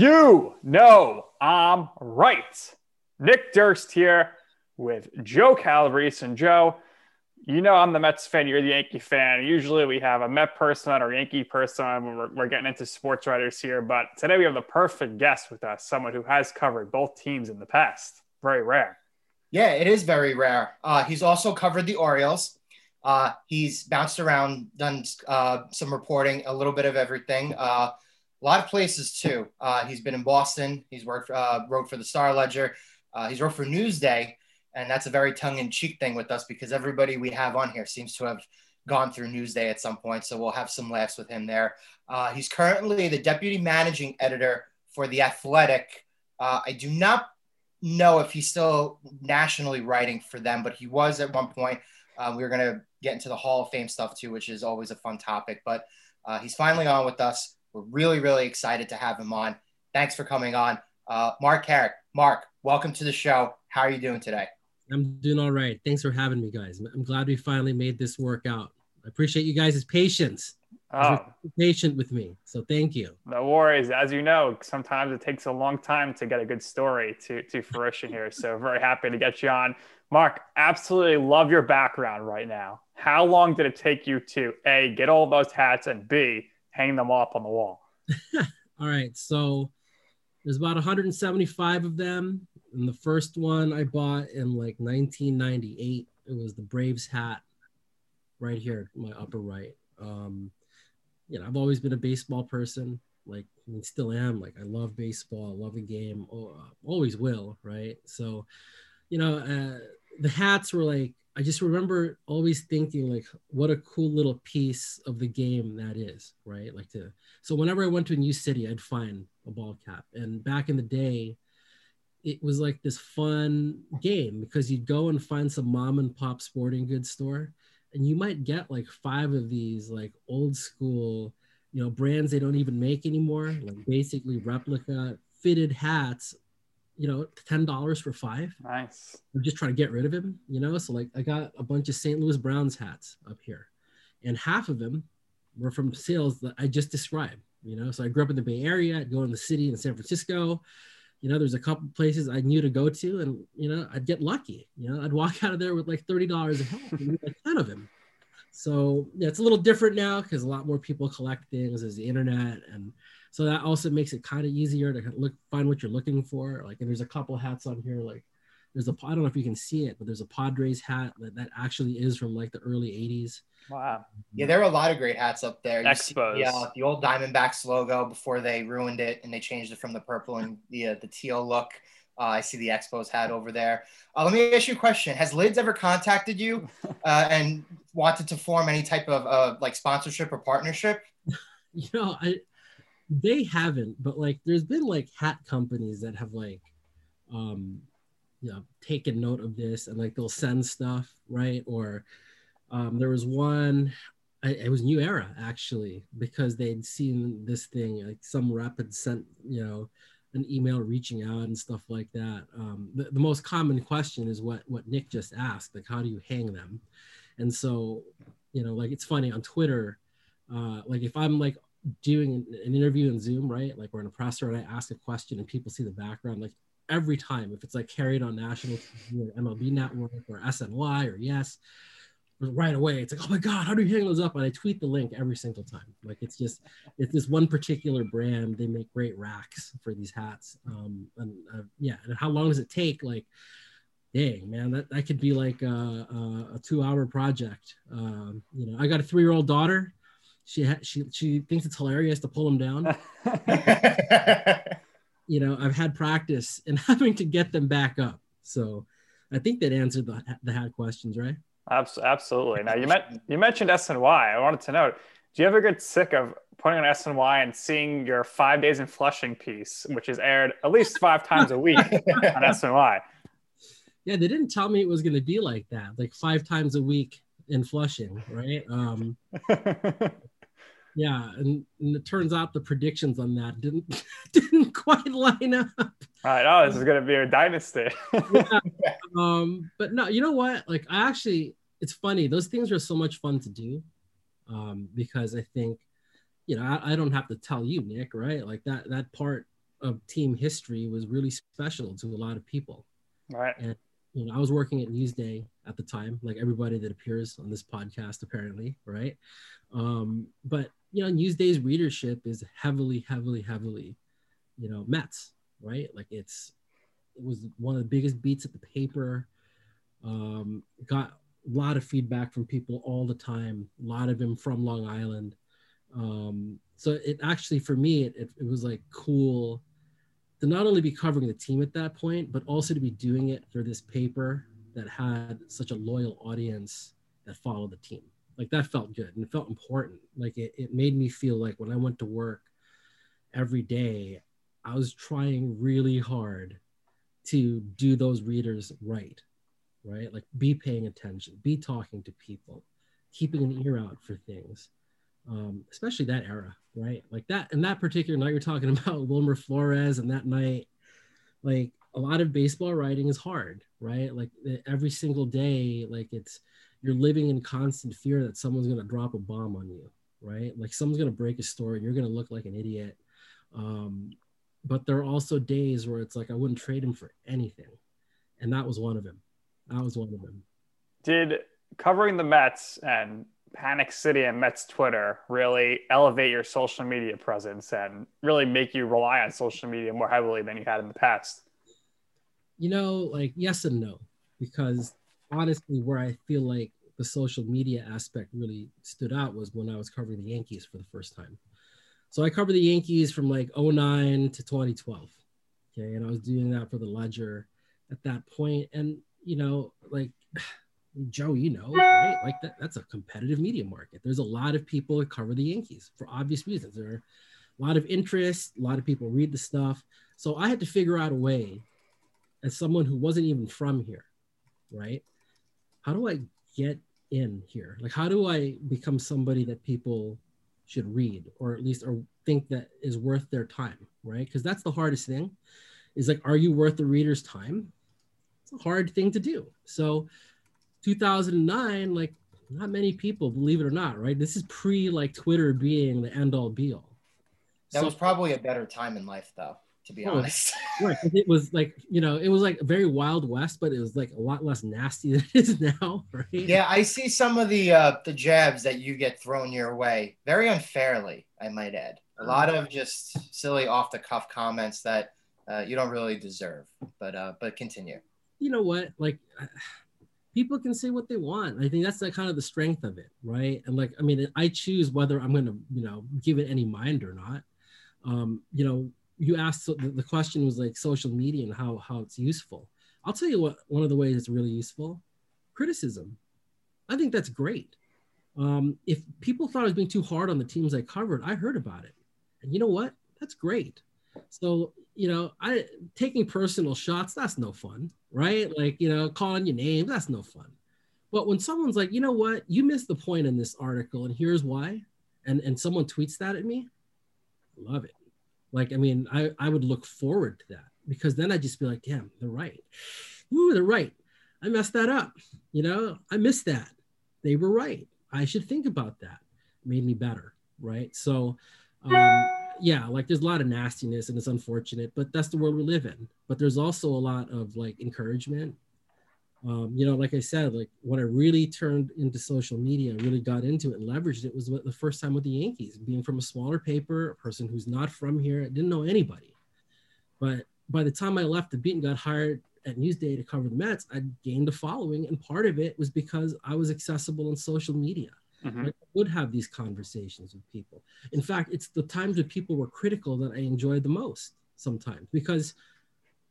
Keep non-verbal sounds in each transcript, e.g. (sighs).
You know I'm right. Nick Durst here with Joe Calabrese. And Joe, you know I'm the Mets fan, you're the Yankee fan. Usually we have a Met person or Yankee person when we're, we're getting into sports writers here. But today we have the perfect guest with us, someone who has covered both teams in the past. Very rare. Yeah, it is very rare. Uh, he's also covered the Orioles. Uh, he's bounced around, done uh, some reporting, a little bit of everything. Uh, a lot of places too. Uh, he's been in Boston. He's worked, uh, wrote for the Star Ledger. he's wrote for Newsday, and that's a very tongue-in-cheek thing with us because everybody we have on here seems to have gone through Newsday at some point. So we'll have some laughs with him there. he's currently the deputy managing editor for the Athletic. I do not know if he's still nationally writing for them, but he was at one point. Uh, we are going to get into the Hall of Fame stuff too, which is always a fun topic. But uh, he's finally on with us. We're really, really excited to have him on. Thanks for coming on. Uh, Marc Carig. Marc, welcome to the show. How are you doing today? I'm doing all right. Thanks for having me, guys. I'm glad we finally made this work out. I appreciate you guys' patience. Oh. patient with me. So thank you. No worries. As you know, sometimes it takes a long time to get a good story to, to fruition here. So very happy to get you on. Marc, absolutely love your background right now. How long did it take you to A, get all those hats and B, hang them up on the wall? (laughs) all right. So there's about 175 of them. And the first one I bought in like 1998, it was the Braves hat right here, my upper right. Um, you know, I've always been a baseball person. Like, I mean, still am. Like, I love baseball. I love the game. Oh, always will. Right. So, you know, uh, the hats were like, I just remember always thinking like, what a cool little piece of the game that is. Right. Like to, so whenever I went to a new city, I'd find a ball cap. And back in the day, it was like this fun game because you'd go and find some mom and pop sporting goods store and you might get like five of these like old school you know brands they don't even make anymore like basically replica fitted hats you know ten dollars for five nice i'm just trying to get rid of him you know so like i got a bunch of st louis browns hats up here and half of them were from sales that i just described you know so i grew up in the bay area i'd go in the city in san francisco you know, there's a couple places I knew to go to, and you know, I'd get lucky. You know, I'd walk (laughs) out of there with like thirty dollars a head, and like ten of them. So yeah, it's a little different now because a lot more people collect things. There's the internet, and so that also makes it kind of easier to look find what you're looking for. Like, and there's a couple hats on here. Like, there's a I don't know if you can see it, but there's a Padres hat that, that actually is from like the early '80s. Wow. Yeah, there are a lot of great hats up there. Expos. Yeah, uh, the old Diamondbacks logo before they ruined it and they changed it from the purple and the uh, the teal look. Uh, I see the Expos hat over there. Uh, let me ask you a question: Has Lids ever contacted you (laughs) uh, and wanted to form any type of uh, like sponsorship or partnership? (laughs) You know, I they haven't, but like there's been like hat companies that have like um you know taken note of this and like they'll send stuff right or um, there was one, it was New Era actually, because they'd seen this thing, like some rep had sent, you know, an email reaching out and stuff like that. Um, the, the most common question is what what Nick just asked, like how do you hang them? And so, you know, like it's funny on Twitter, uh, like if I'm like doing an, an interview in Zoom, right? Like we're in a presser and I ask a question and people see the background, like every time, if it's like carried on national TV or MLB Network or SNY or Yes, right away. It's like, oh my God, how do you hang those up? And I tweet the link every single time. Like it's just, it's this one particular brand. They make great racks for these hats. Um, and uh, yeah, and how long does it take? Like, dang, man, that, that could be like a, a, a two hour project. Um, you know, I got a three year old daughter. She, ha- she, she thinks it's hilarious to pull them down. (laughs) you know, I've had practice in (laughs) having to get them back up. So I think that answered the, the hat questions, right? Absolutely. Now you met you mentioned SNY. I wanted to know, do you ever get sick of putting on SNY and seeing your five days in Flushing piece, which is aired at least five times a week on SNY? Yeah, they didn't tell me it was going to be like that, like five times a week in Flushing, right? Um, (laughs) yeah, and, and, it turns out the predictions on that didn't (laughs) didn't quite line up. All right, oh, this is going to be a dynasty. yeah. (laughs) Um, but no, you know what? Like, I actually, it's funny. Those things are so much fun to do, um, because I think, you know, I, I don't have to tell you, Nick, right? Like that that part of team history was really special to a lot of people. Right. And you know, I was working at Newsday at the time, like everybody that appears on this podcast, apparently, right? Um, but you know, Newsday's readership is heavily, heavily, heavily, you know, Mets, right? Like it's it was one of the biggest beats at the paper. Um, got a lot of feedback from people all the time. A lot of them from Long Island. Um, so it actually, for me, it, it, it was like cool to not only be covering the team at that point, but also to be doing it for this paper that had such a loyal audience that followed the team. Like that felt good and it felt important. Like it, it made me feel like when I went to work every day, I was trying really hard to do those readers right, right? Like be paying attention, be talking to people, keeping an ear out for things, um, especially that era right? Like that, and that particular night you're talking (laughs) about Wilmer Flores, and that night, like a lot of baseball writing is hard, right? Like every single day, like it's you're living in constant fear that someone's gonna drop a bomb on you, right? Like someone's gonna break a story, and you're gonna look like an idiot. Um, but there are also days where it's like I wouldn't trade him for anything, and that was one of them. That was one of them. Did covering the Mets and Panic City and Mets Twitter really elevate your social media presence and really make you rely on social media more heavily than you had in the past? You know, like yes and no, because honestly, where I feel like the social media aspect really stood out was when I was covering the Yankees for the first time. So I covered the Yankees from like 09 to 2012. Okay. And I was doing that for the Ledger at that point. And, you know, like, (sighs) Joe, you know, right? Like that, that's a competitive media market. There's a lot of people that cover the Yankees for obvious reasons. There are a lot of interest, a lot of people read the stuff. So I had to figure out a way, as someone who wasn't even from here, right? How do I get in here? Like, how do I become somebody that people should read or at least or think that is worth their time, right? Because that's the hardest thing is like, are you worth the reader's time? It's a hard thing to do. So 2009, like not many people, believe it or not, right? This is pre like Twitter being the end all be all. That so, was probably a better time in life, though, to be oh, honest. (laughs) right. It was like, you know, it was like a very Wild West, but it was like a lot less nasty (laughs) than it is now, right? Yeah, I see some of the uh, the jabs that you get thrown your way very unfairly, I might add. A lot of just silly off the cuff comments that uh, you don't really deserve. But uh, but continue. You know what? Like (sighs) people can say what they want. I think that's the kind of the strength of it, right? And like, I mean, I choose whether I'm going to, you know, give it any mind or not. Um, you know, you asked the, question was like social media and how how it's useful. I'll tell you what one of the ways it's really useful: criticism. I think that's great. Um, if people thought I was being too hard on the teams I covered, I heard about it, and you know what? That's great. So you know, I taking personal shots, that's no fun, right? Like, you know, calling your name, that's no fun. But when someone's like, you know what, you missed the point in this article, and here's why, and and someone tweets that at me, love it. Like, I mean, I, I would look forward to that because then I'd just be like, damn, they're right. Ooh, they're right. I messed that up. You know, I missed that. They were right. I should think about that. It made me better. Right. So um yeah, like there's a lot of nastiness and it's unfortunate, but that's the world we live in. But there's also a lot of like encouragement. Um, you know, like I said, like when I really turned into social media, really got into it and leveraged it was the first time with the Yankees, being from a smaller paper, a person who's not from here, I didn't know anybody. But by the time I left the beat and got hired at Newsday to cover the Mets, I gained a following, and part of it was because I was accessible on social media. Mm-hmm. I would have these conversations with people. In fact, it's the times when people were critical that I enjoyed the most sometimes because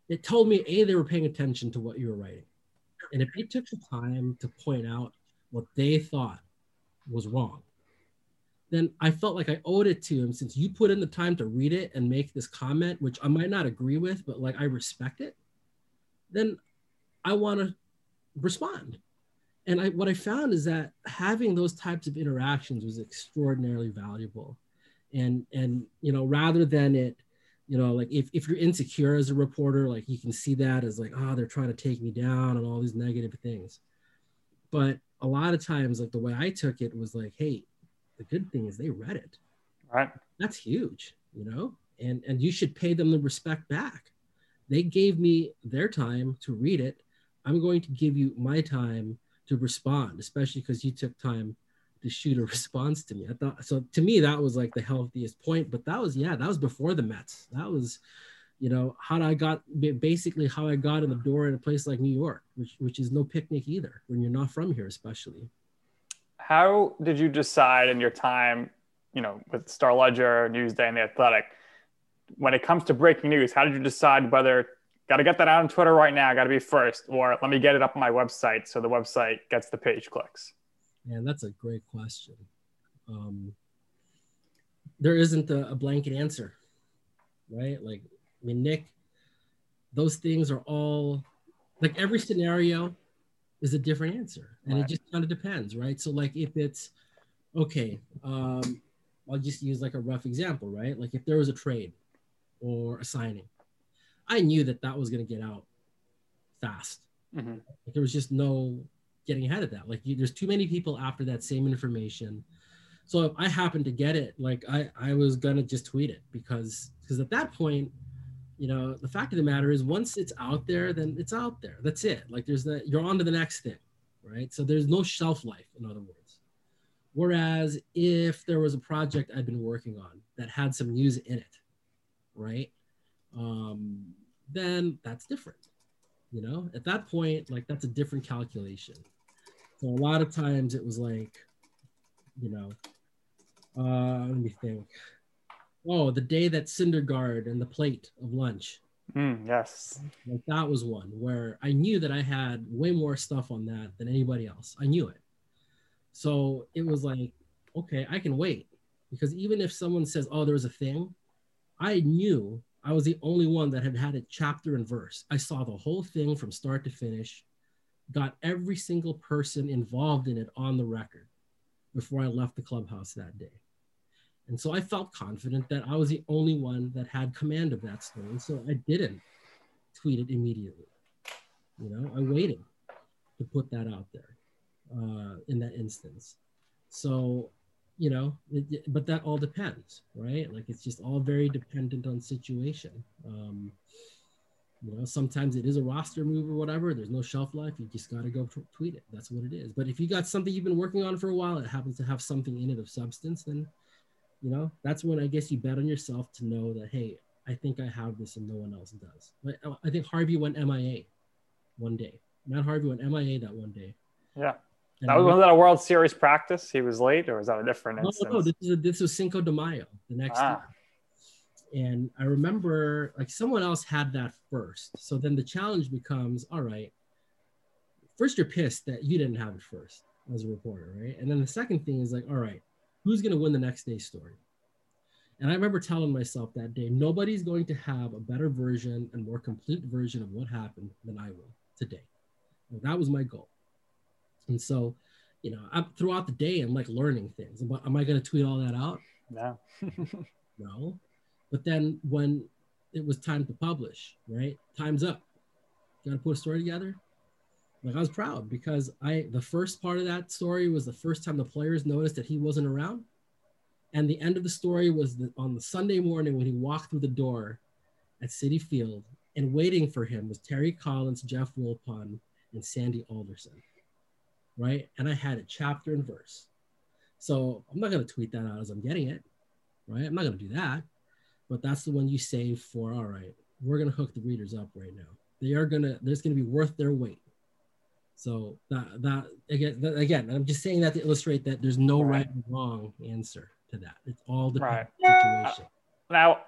it told me a they were paying attention to what you were writing, and if they took the time to point out what they thought was wrong, then I felt like I owed it to him since you put in the time to read it and make this comment, which I might not agree with, but like I respect it. Then I want to respond. And I, what I found is that having those types of interactions was extraordinarily valuable. And, and, you know, rather than it, you know, like if, if you're insecure as a reporter, like you can see that as like, oh, they're trying to take me down and all these negative things. But a lot of times, like the way I took it was like, hey, the good thing is they read it. Right. That's huge, you know, and and you should pay them the respect back. They gave me their time to read it. I'm going to give you my time to respond, especially because you took time to shoot a (laughs) response to me. I thought so to me that was like the healthiest point, but that was yeah, that was before the Mets. That was you know how I got basically how I got in the door in a place like New York, which which is no picnic either when you're not from here, especially. How did you decide in your time, you know, with Star Ledger, Newsday, and The Athletic, when it comes to breaking news? How did you decide whether got to get that out on Twitter right now, got to be first, or let me get it up on my website so the website gets the page clicks? Yeah, that's a great question. Um, there isn't a, a blanket answer, right? Like I mean, Nick, those things are all like every scenario is a different answer, and right. it just kind of depends, right? So, like, if it's okay, um, I'll just use like a rough example, right? Like, if there was a trade or a signing, I knew that that was going to get out fast. Mm-hmm. Like, there was just no getting ahead of that. Like, you, there's too many people after that same information. So if I happened to get it, like I, I was gonna just tweet it because because at that point you know the fact of the matter is once it's out there then it's out there. That's it. Like there's the you're on to the next thing right? So there's no shelf life in other words. Whereas if there was a project i'd been working on that had some news in it right? Um then that's different you know at that point like that's a different calculation so a lot of times it was like you know uh let me think oh, the day that Syndergaard and the plate of lunch. Mm, yes. Like that was one where I knew that I had way more stuff on that than anybody else. I knew it. So it was like, okay, I can wait. Because even if someone says, oh, there was a thing, I knew I was the only one that had had a chapter and verse. I saw the whole thing from start to finish, got every single person involved in it on the record before I left the clubhouse that day. And so I felt confident that I was the only one that had command of that story. And So I didn't tweet it immediately. You know, I waited to put that out there uh, in that instance. So, you know, it, but that all depends, right? Like it's just all very dependent on situation. Um, you know, sometimes it is a roster move or whatever. There's no shelf life. You just got to go t- tweet it. That's what it is. But if you got something you've been working on for a while, it happens to have something in it of substance, then you know that's when i guess you bet on yourself to know that hey i think i have this and no one else does uh, i think harvey went mia one day matt harvey went mia that one day yeah that was, was that a world series practice he was late or was that a different no, no this, is a, this was cinco de mayo the next ah. and i remember like someone else had that first so then the challenge becomes all right first you're pissed that you didn't have it first as a reporter right and then the second thing is like all right who's going to win the next day's story? And I remember telling myself that day, nobody's going to have a better version and more complete version of what happened than I will today. And that was my goal. And so, you know, I'm, throughout the day, I'm like learning things. Am I, am I going to tweet all that out? No. (laughs) no. But then when it was time to publish, right? Time's up. Got to put a story together like I was proud because I the first part of that story was the first time the players noticed that he wasn't around, and the end of the story was the, on the Sunday morning when he walked through the door at Citi Field, and waiting for him was Terry Collins, Jeff Wilpon, and Sandy Alderson, right? And I had a chapter and verse, so I'm not gonna tweet that out as I'm getting it, right? I'm not gonna do that, but that's the one you save for. All right, we're gonna hook the readers up right now. They are gonna. There's gonna be worth their weight so that that again, that, again, I'm just saying that to illustrate that there's no right, right and wrong answer to that. It's all the right. situation. Uh, now,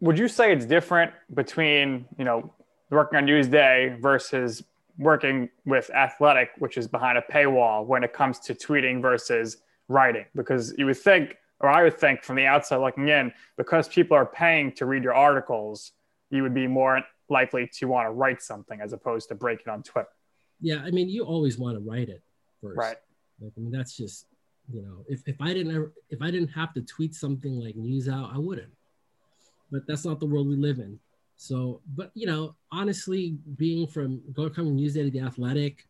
would you say it's different between you know working on Newsday versus working with Athletic, which is behind a paywall when it comes to tweeting versus writing? Because you would think, or I would think from the outside looking in, because people are paying to read your articles, you would be more likely to want to write something as opposed to break it on Twitter. Yeah, I mean, you always want to write it first. Right. Like, I mean, that's just, you know, if, if I didn't ever, if I didn't have to tweet something like news out, I wouldn't. But that's not the world we live in. So, but you know, honestly, being from going from Newsday to the Athletic,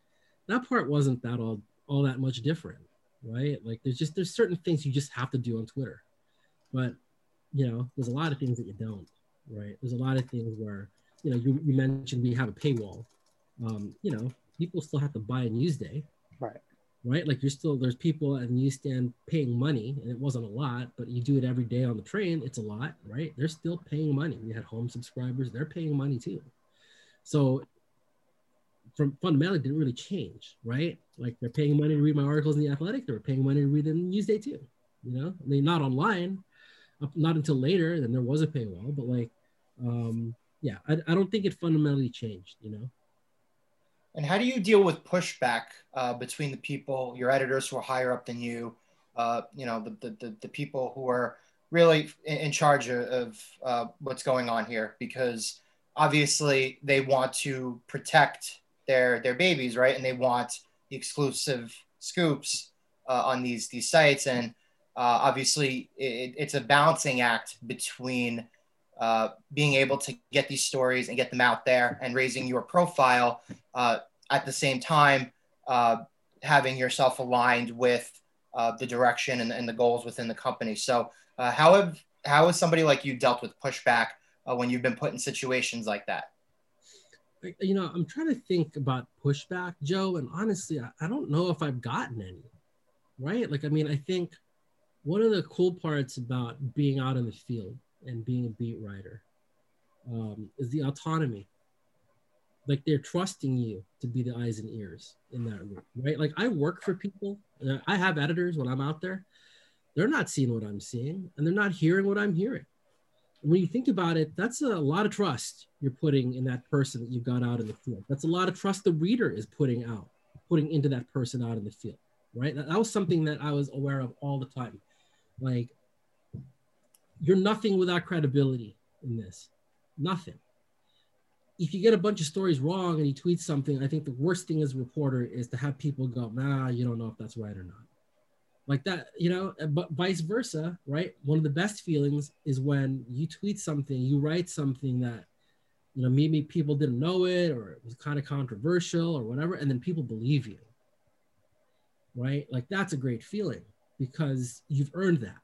that part wasn't that all all that much different, right? Like, there's just there's certain things you just have to do on Twitter, but you know, there's a lot of things that you don't, right? There's a lot of things where, you know, you, you mentioned we have a paywall. Um, you know, people still have to buy a Newsday, Right. Right? Like you're still there's people at the newsstand paying money, and it wasn't a lot, but you do it every day on the train, it's a lot, right? They're still paying money. We had home subscribers, they're paying money too. So from fundamentally didn't really change, right? Like they're paying money to read my articles in the athletic, they were paying money to read them in Newsday too. You know, I mean not online, not until later, then there was a paywall, but like um yeah, I, I don't think it fundamentally changed, you know. And how do you deal with pushback uh, between the people, your editors who are higher up than you, uh, you know, the, the, the, the people who are really in, in charge of, of uh, what's going on here? Because obviously they want to protect their their babies, right? And they want the exclusive scoops uh, on these these sites. And uh, obviously it, it's a balancing act between uh, being able to get these stories and get them out there and raising your profile uh, at the same time uh, having yourself aligned with uh, the direction and, and, the goals within the company. So uh, how have how has somebody like you dealt with pushback when you've been put in situations like that? You know i'm trying to think about pushback joe and honestly I, I don't know if i've gotten any right? Like i mean i think one of the cool parts about being out in the field and being a beat writer um, is the autonomy. Like they're trusting you to be the eyes and ears in that room, right? Like I work for people. I have editors when I'm out there. They're not seeing what I'm seeing, and they're not hearing what I'm hearing. When you think about it, that's a lot of trust you're putting in that person that you got out in the field. That's a lot of trust the reader is putting out, putting into that person out in the field, right? That, that was something that I was aware of all the time. Like you're nothing without credibility in this. Nothing. If you get a bunch of stories wrong and you tweet something, I think the worst thing as a reporter is to have people go, nah, you don't know if that's right or not. Like that, you know, but vice versa, right? One of the best feelings is when you tweet something, you write something that, you know, maybe people didn't know it or it was kind of controversial or whatever, and then people believe you, right? Like that's a great feeling because you've earned that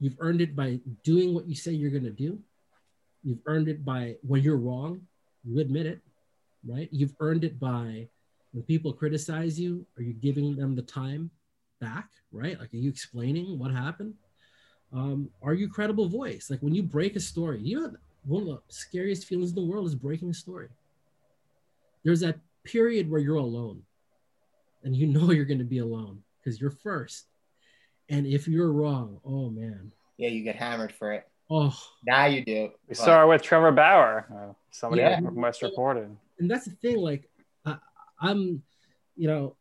You've earned it by doing what you say you're going to do. You've earned it by when you're wrong, you admit it, right? You've earned it by when people criticize you, are you giving them the time back, right? Like, are you explaining what happened? Um, are you credible voice? Like when you break a story, you know, one of the scariest feelings in the world is breaking a story. There's that period where you're alone and you know (laughs) you're going to be alone because you're first and if you're wrong, oh man. Yeah, you get hammered for it. Oh. Now you do. We but... saw it with Trevor Bauer. Uh, somebody yeah. West reported. And that's the thing. Like, I, I'm, you know,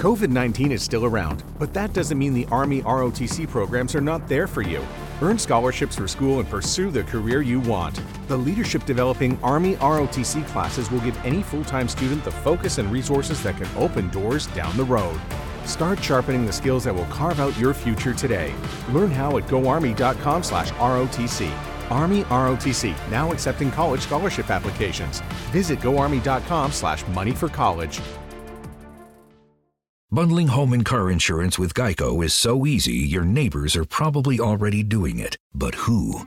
COVID 19 is still around, but that doesn't mean the Army ROTC programs are not there for you. Earn scholarships for school and pursue the career you want. The Leadership Developing Army ROTC classes will give any full time student the focus and resources that can open doors down the road. Start sharpening the skills that will carve out your future today. Learn how at goarmy.com/rotc. Army ROTC now accepting college scholarship applications. Visit goarmy.com/money for college. Bundling home and car insurance with Geico is so easy. Your neighbors are probably already doing it, but who?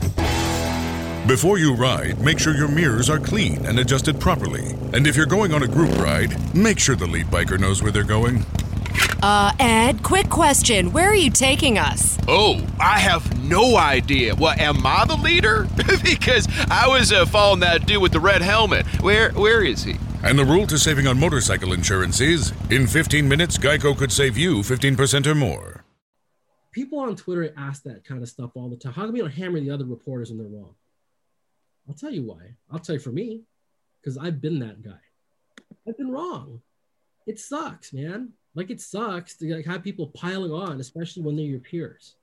Before you ride, make sure your mirrors are clean and adjusted properly. And if you're going on a group ride, make sure the lead biker knows where they're going. Uh, Ed, quick question. Where are you taking us? Oh, I have no idea. Well, am I the leader? (laughs) because I was uh, following that dude with the red helmet. Where, where is he? And the rule to saving on motorcycle insurance is in 15 minutes, Geico could save you 15% or more. People on Twitter ask that kind of stuff all the time. How come you don't hammer the other reporters when they're wrong? I'll tell you why. I'll tell you for me, because I've been that guy. I've been wrong. It sucks, man. Like it sucks to like have people piling on, especially when they're your peers.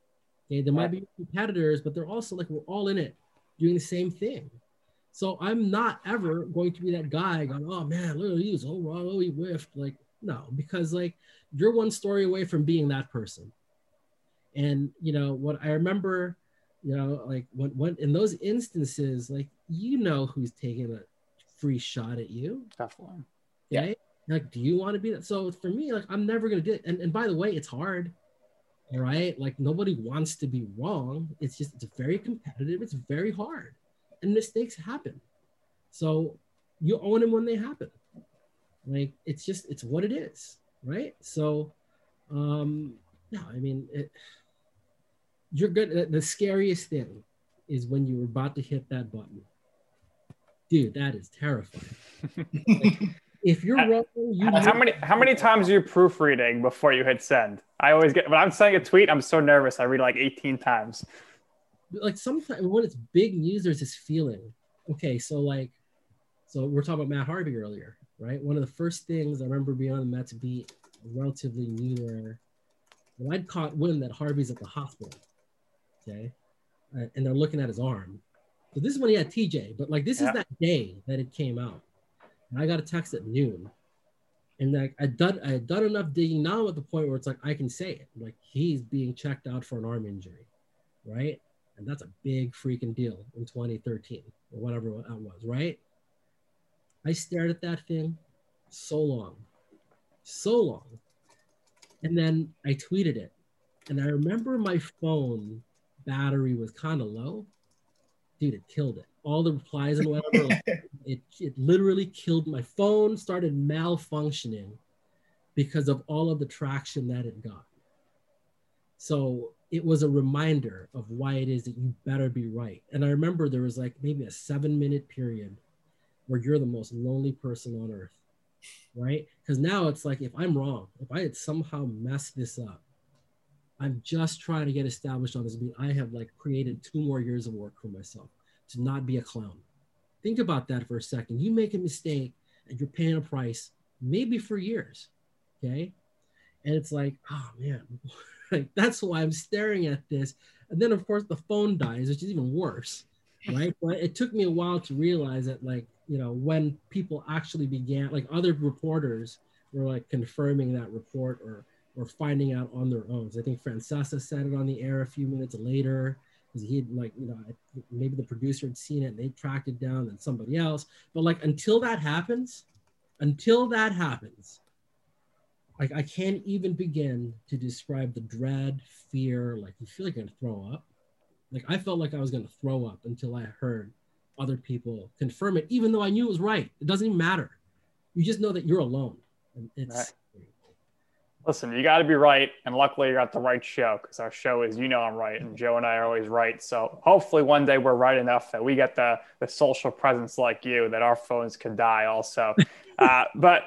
Okay, they might be competitors, but they're also like we're all in it, doing the same thing. So I'm not ever going to be that guy going, oh man, look at you, so wrong, oh he whiffed. Like no, because like you're one story away from being that person. And you know what I remember, you know, like when when in those instances, like you know who's taking a free shot at you. Definitely. Yeah. Like, do you want to be that? So for me, like, I'm never gonna do it. And, and by the way, it's hard. All right. Like nobody wants to be wrong. It's just it's very competitive. It's very hard. And mistakes happen. So you own them when they happen. Like it's just it's what it is. Right. So um no, I mean it you're good. The scariest thing is when you're about to hit that button. Dude, that is terrifying. like, if you're wrong, you how many how many times are you proofreading before you hit send? I always get when I'm sending a tweet, I'm so nervous. I read like 18 times. Like sometimes when it's big news, there's this feeling. Okay, so like, so we're talking about Matt Harvey earlier, right? One of the first things I remember being on the Mets beat, relatively new there, when I'd caught wind that Harvey's at the hospital, okay, uh, and they're looking at his arm. So this is when he had TJ, but like this Yeah. is that day that it came out. And I got a text at noon. And like I done I had done enough digging. Now at the point where it's like I can say it. Like he's being checked out for an arm injury. Right. And that's a big freaking deal in 2013 or whatever that was, right? I stared at that thing so long. So long. And then I tweeted it. And I remember my phone battery was kind of low. Dude, it killed it. All the replies and whatever, like, (laughs) it, it literally killed my phone, started malfunctioning because of all of the traction that it got. So it was a reminder of why it is that you better be right. And I remember there was like maybe a seven minute period where you're the most lonely person on earth, right? Because now it's like if I'm wrong, if I had somehow messed this up, I'm just trying to get established on this beat. I have like created two more years of work for myself to not be a clown. Think about that for a second. You make a mistake and you're paying a price, maybe for years. Okay. And it's like, oh man, (laughs) like that's why I'm staring at this. And then of course the phone dies, which is even worse. Right. But it took me a while to realize that, like, you know, when people actually began, like other reporters were like confirming that report or or finding out on their own. So I think Francesa said it on the air a few minutes later because he had like you know maybe the producer had seen it and they tracked it down and somebody else. But like until that happens, until that happens, like I can't even begin to describe the dread, fear, like you feel like you're gonna throw up. Like I felt like I was gonna throw up until I heard other people confirm it, even though I knew it was right. It doesn't even matter. You just know that you're alone. And it's Right. Listen, you got to be right, and luckily you're at the right show because our show is, you know, I'm right, and Joe and I are always right. So hopefully one day we're right enough that we get the the social presence like you that our phones could die also. (laughs) uh, but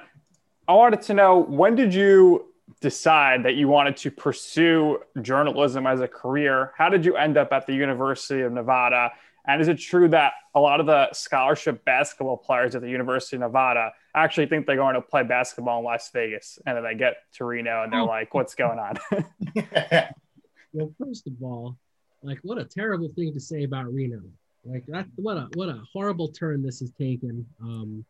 I wanted to know when did you decide that you wanted to pursue journalism as a career? How did you end up at the University of Nevada? And is it true that a lot of the scholarship basketball players at the University of Nevada actually think they're going to play basketball in Las Vegas and then they get to Reno and they're like, what's going on? (laughs) well, first of all, like what a terrible thing to say about Reno. Like that, what a what a horrible turn this has taken. Um,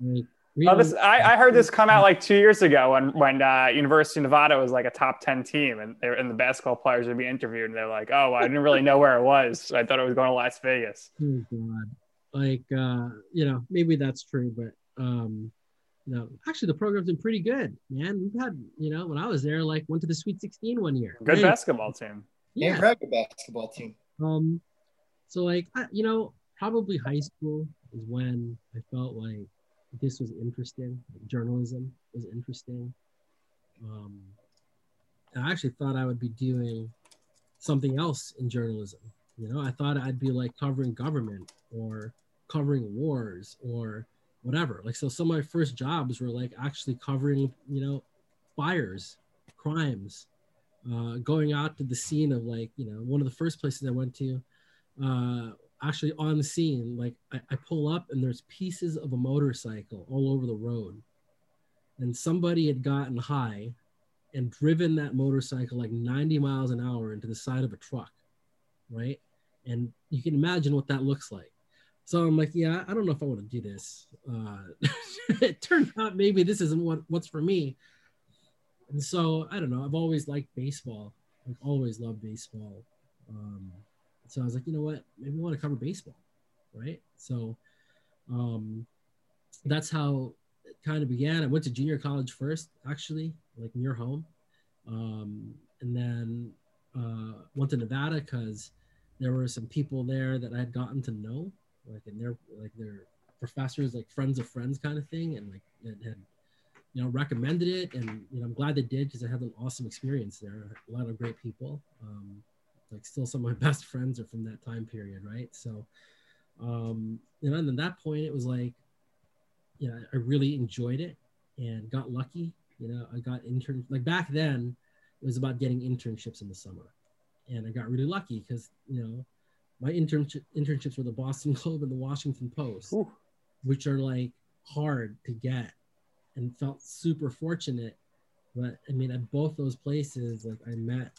like, Oh, this, I, I heard this come out like two years ago when when uh, University of Nevada was like a top ten team, and they, and the basketball players would be interviewed, and they're like, "Oh, I didn't really know where it was. I thought it was going to Las Vegas." (laughs) Oh God, like uh, you know, maybe that's true, but um, no, actually, the program's been pretty good, man. We've had, you know, when I was there, like went to the Sweet 16 one year. Good Great. basketball team. Yeah, Yeah. very good basketball team. Um, so like I, you know, probably high school is when I felt like this was interesting. Journalism was interesting. Um, I actually thought I would be doing something else in journalism. You know, I thought I'd be like covering government or covering wars or whatever. Like, so some of my first jobs were like actually covering, you know, fires, crimes, uh, going out to the scene of like, you know, one of the first places I went to, uh, actually on scene, like I, I pull up and there's pieces of a motorcycle all over the road. And somebody had gotten high and driven that motorcycle like 90 miles an hour into the side of a truck, right? And you can imagine what that looks like. So I'm like, yeah, I don't know if I want to do this. Uh, (laughs) it turned out maybe this isn't what, what's for me. And so I don't know. I've always liked baseball. Like always loved baseball. Um, so I was like, you know what? Maybe I want to cover baseball, right? So um, that's how it kind of began. I went to junior college first, actually, like near home, um, and then uh, went to Nevada because there were some people there that I had gotten to know, like and they're like their professors, like friends of friends kind of thing, and like had you know recommended it, and you know I'm glad they did because I had an awesome experience there. A lot of great people. Um, like still some of my (laughs) best friends are from that time period, right? So, um, you know, and then that point it was like, you know, I really enjoyed it and got lucky. You know, I got intern like back then it was about getting internships in the summer, and I got really lucky because you know my internship internships were the Boston (laughs) Globe and the Washington Post, Ooh. which are like hard to get, and felt super fortunate. But I mean, at both those places, like I met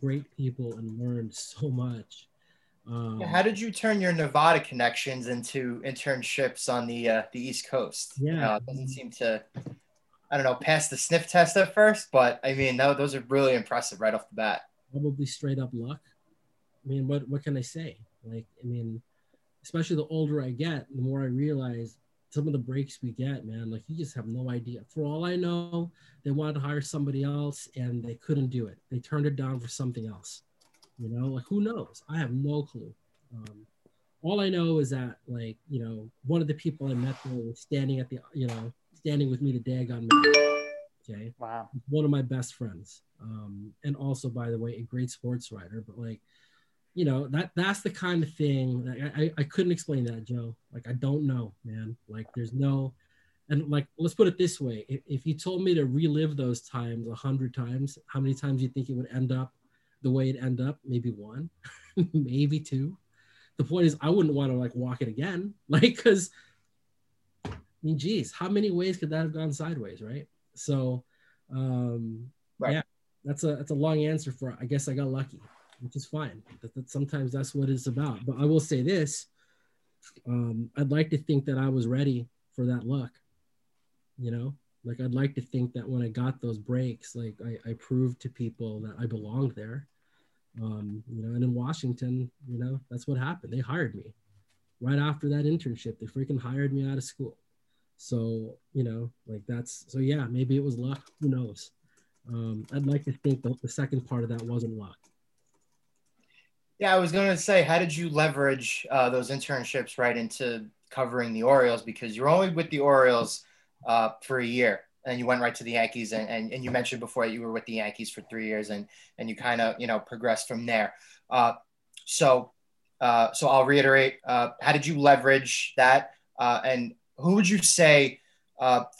great people and learned so much. Um, How did you turn your Nevada connections into internships on the uh, the East Coast? Yeah, uh, it doesn't seem to, I don't know, pass the sniff test at first, but I mean, no, those are really impressive right off the bat. Probably straight up luck. I mean, what what can I say? Like, I mean, especially the older I get, the more I realize some of the breaks we get, man, like you just have no idea. For all I know, they wanted to hire somebody else and they couldn't do it. They turned it down for something else. You know, like who knows? I have no clue. Um, all I know is that, like, you know, one of the people I met there was standing at the, you know, standing with me the day I got married. Okay. Wow. One of my best friends. Um, and also, by the way, a great sports writer. But like, you know that that's the kind of thing that I, I couldn't explain that joe. Like i don't know man. Like there's no and like let's put it this way. If, if you told me to relive those times a hundred times how many times do you think it would end up the way it end up? Maybe one (laughs) maybe two. The point is i wouldn't want to like walk it again. (laughs) Like because i mean geez how many ways could that have gone sideways right? So um right. yeah that's a that's a long answer for i guess i got lucky which is fine. That, that sometimes that's what it's about. But I will say this: um, I'd like to think that I was ready for that luck. You know, like I'd like to think that when I got those breaks, like I, I proved to people that I belonged there. Um, you know, and in Washington, you know, that's what happened. They hired me right after that internship. They freaking hired me out of school. So, you know, like that's so yeah, maybe it was luck. Who knows? Um, I'd like to think that the second part of that wasn't luck. Yeah, I was going to say, how did you leverage uh, those internships right into covering the Orioles? Because you're only with the Orioles uh, for a year, and you went right to the Yankees, and, and, and you mentioned before you were with the Yankees for three years, and and you kind of you know progressed from there. Uh, so uh, so I'll reiterate, uh, how did you leverage that, uh, and who would you say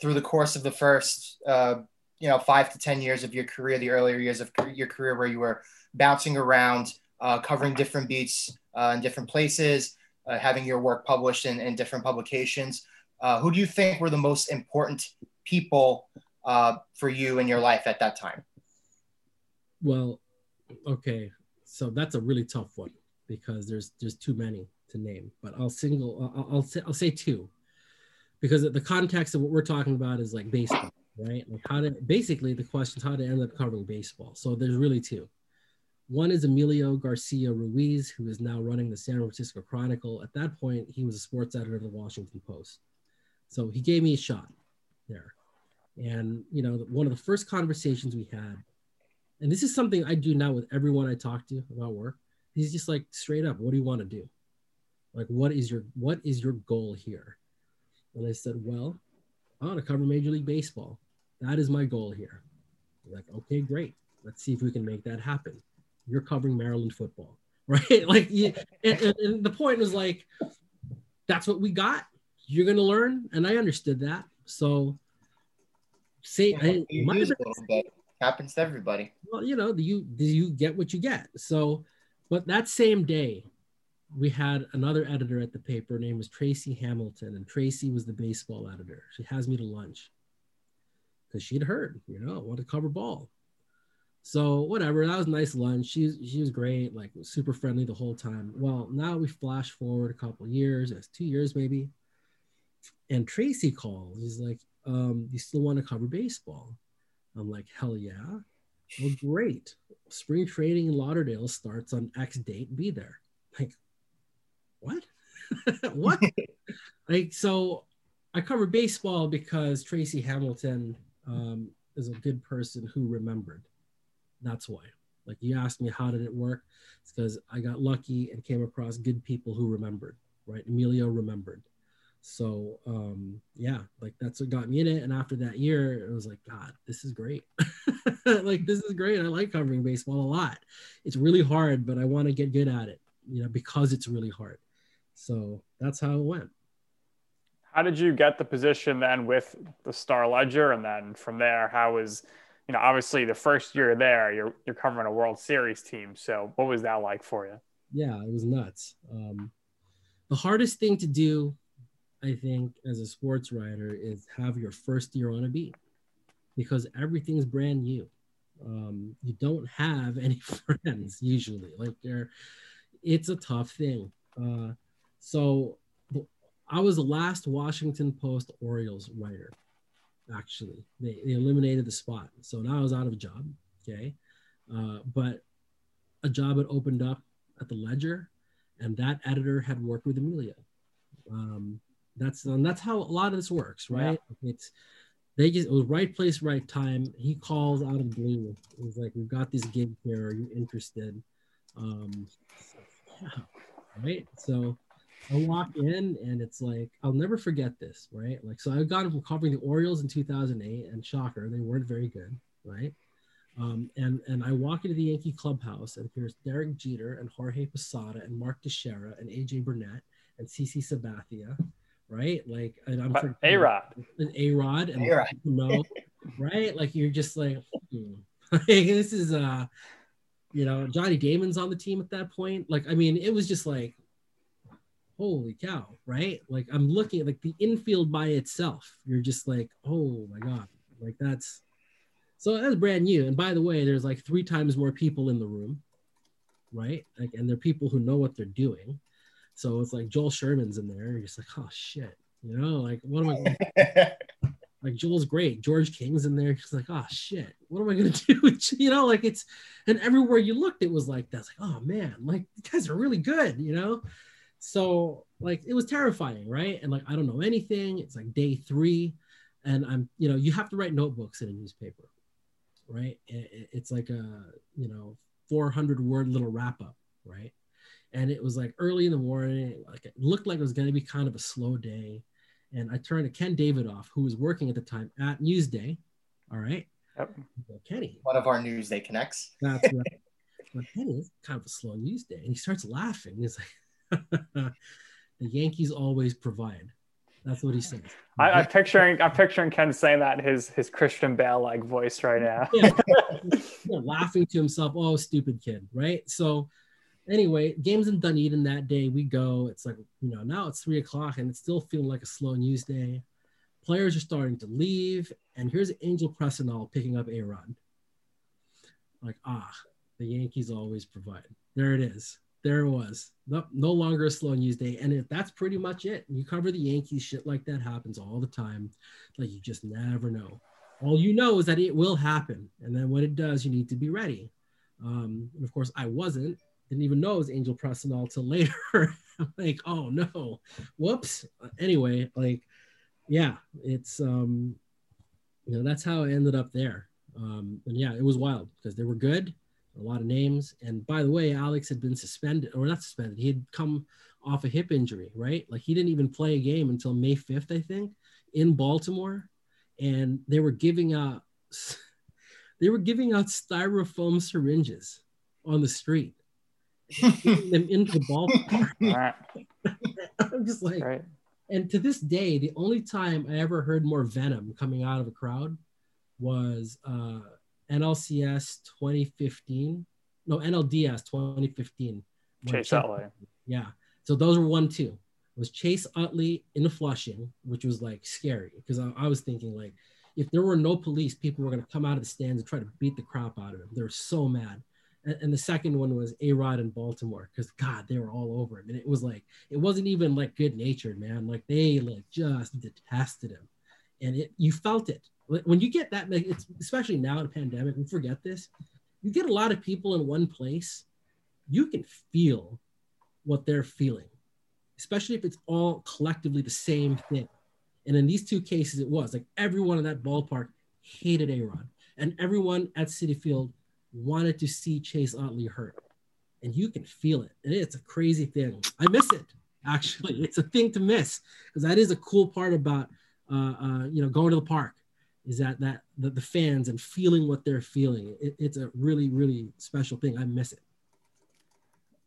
through the course of the first you know five to ten years of your career, the earlier years of your career where you were bouncing around? Uh, covering different beats uh, in different places, uh, having your work published in, in different publications. Uh, who do you think were the most important people uh, for you in your life at that time? Well, okay, so that's a really tough one because there's there's too many to name. But I'll single I'll, I'll say I'll say two because the context of what we're talking about is like baseball, right? Like how to basically the question is how to end up covering baseball. So there's really two. One is Emilio Garcia Ruiz, who is now running the San Francisco Chronicle. At that point, he was a sports editor of the Washington Post. So he gave me a shot there. And, you know, one of the first conversations we had, and this is something I do now with everyone I talk to about work, he's just like straight up, what do you want to do? Like, what is your what is your goal here? And I said, well, I want to cover Major League Baseball. That is my goal here. Like, okay, great. Let's see if we can make that happen. You're covering Maryland football, (laughs) right? like, you, and, and, the point was like, that's what we got. You're gonna learn, and I understood that. So, say, I, You might use have a little bit. Happens to everybody. well, you know, do you do you get what you get. So, but that same day, we had another editor at the paper. Her name was Tracee Hamilton, and Tracee was the baseball editor. She has me to lunch because she'd heard, you know, I want to cover ball. So whatever, that was a nice lunch. She was- she was great, like super friendly the whole time. Well, now we flash forward a couple years, it's two years maybe, and Tracee calls. He's like, um, "You still want to cover baseball?" I'm like, "Hell yeah!" Well, great. Spring training in Lauderdale starts on X date. Be there. Like, what? (laughs) what? (laughs) like, so I cover baseball because Tracee Hamilton um, is a good person who remembered. That's why. Like, you asked me how did it work? It's because I got lucky and came across good people who remembered. Right? Emilio remembered. So um, yeah, like that's what got me in it. And after that year, it was like, God, this is great. (laughs) like this is great. I like covering baseball a lot. It's really hard, but I want to get good at it, you know, because it's really hard. So that's how it went. How did you get the position then with the Star Ledger? And then from there, how was, you know, obviously the first year there, you're, you're covering a World Series team. So what was that like for you? Yeah, it was nuts. Um, the hardest thing to do, I think, as a sports writer is have your first year on a beat because everything's brand new. Um, you don't have any (laughs) friends usually. Like they're, it's a tough thing. Uh, so I was the last Washington Post Orioles writer. Actually, they, they eliminated the spot, so now I was out of a job. Okay, uh, but a job had opened up at the Ledger, and that editor had worked with Amelia. Um, that's and that's how a lot of this works, right? It's they just it was right place, right time. He calls out of blue. It was like, "We've got this gig here. Are you interested?" Um, yeah, right. So I walk in, and it's like I'll never forget this, right? Like, so I got from covering the Orioles in 2008, and shocker, they weren't very good, right? Um, and and I walk into the Yankee clubhouse, and here's Derek Jeter and Jorge Posada and Mark Teixeira and AJ Burnett and CC Sabathia, right? Like, and I'm But A-Rod. and A Rod and A-Rod. (laughs) no, right? Like you're just like, hmm. (laughs) like this is uh, you know, Johnny Damon's on the team at that point. Like, I mean, it was just like, holy cow, right? Like I'm looking at like the infield by itself. You're just like, oh my god, like that's so that's brand new. And by the way, there's like three times more people in the room, right? Like, and they're people who know what they're doing. So it's like Joel Sherman's in there. You're just like, oh shit, you know, like what am I? (laughs) like Joel's great. George King's in there. He's like, oh shit, what am I gonna (laughs) do? you? you know, like it's and everywhere you looked, it was like that's like, oh man, like these guys are really good, you know. So like it was terrifying, right? And like I don't know anything. It's like day three, and I'm you know you have to write notebooks in a newspaper, right? It- it- It's like a you know 400 word little wrap up, right? And it was like early in the morning, like it looked like it was going to be kind of a slow day. And I turned to Ken Davidoff, who was working at the time at Newsday. All right. Yep. Well, Kenny, One of our Newsday connects. that's right. (laughs) But Kenny, it's kind of a slow news day. And he starts laughing. He's like, (laughs) the Yankees always provide. That's what he says. I, I'm picturing I'm picturing Ken saying that in his his Christian Bale like voice right now. (laughs) yeah, yeah, laughing to himself. Oh, stupid kid, right? So, anyway, games in Dunedin that day. We go. It's like you know now it's three o'clock and it's still feeling like a slow news day. Players are starting to leave, and here's Angel Pressinall picking up a run. Like ah, the Yankees always provide. There it is. There it was. No, no longer a slow news day, and it, that's pretty much it. You cover the Yankees, shit like that happens all the time. Like you just never know. All you know is that it will happen and then when it does you need to be ready. Um, and of course i wasn't. Didn't even know it was angel Pressinall till (laughs) later. Like oh no. Whoops. Anyway like yeah it's um you know that's how i ended up there. Um and yeah it was wild because they were good a lot of names and by the way alex had been suspended or not suspended he had come off a hip injury right like he didn't even play a game until may 5th i think in baltimore and they were giving out (laughs) they were giving out styrofoam syringes on the street, them into the ballpark. (laughs) (laughs) I'm just like, right. and to this day, the only time I ever heard more venom coming out of a crowd was uh, NLCS 2015. No, NLDS 2015. Chase Utley. Yeah. So those were one, two. It was Chase Utley in the Flushing, which was like scary because I, I was thinking like, if there were no police, people were going to come out of the stands and try to beat the crap out of him. They were so mad. And, and the second one was A Rod in Baltimore because God, they were all over him. And it was like, it wasn't even like good natured, man. Like they like just detested him. And it, you felt it when you get that, it's especially now in a pandemic, we forget this. You get a lot of people in one place, you can feel what they're feeling, especially if it's all collectively the same thing. And in these two cases, it was like everyone in that ballpark hated A-Rod, and everyone at Citi Field wanted to see Chase Utley hurt. And you can feel it. And it's a crazy thing. I miss it, actually. It's a thing to miss because that is a cool part about, uh, uh, you know, going to the park is that that the, the fans and feeling what they're feeling. It, it's a really, really special thing. I miss it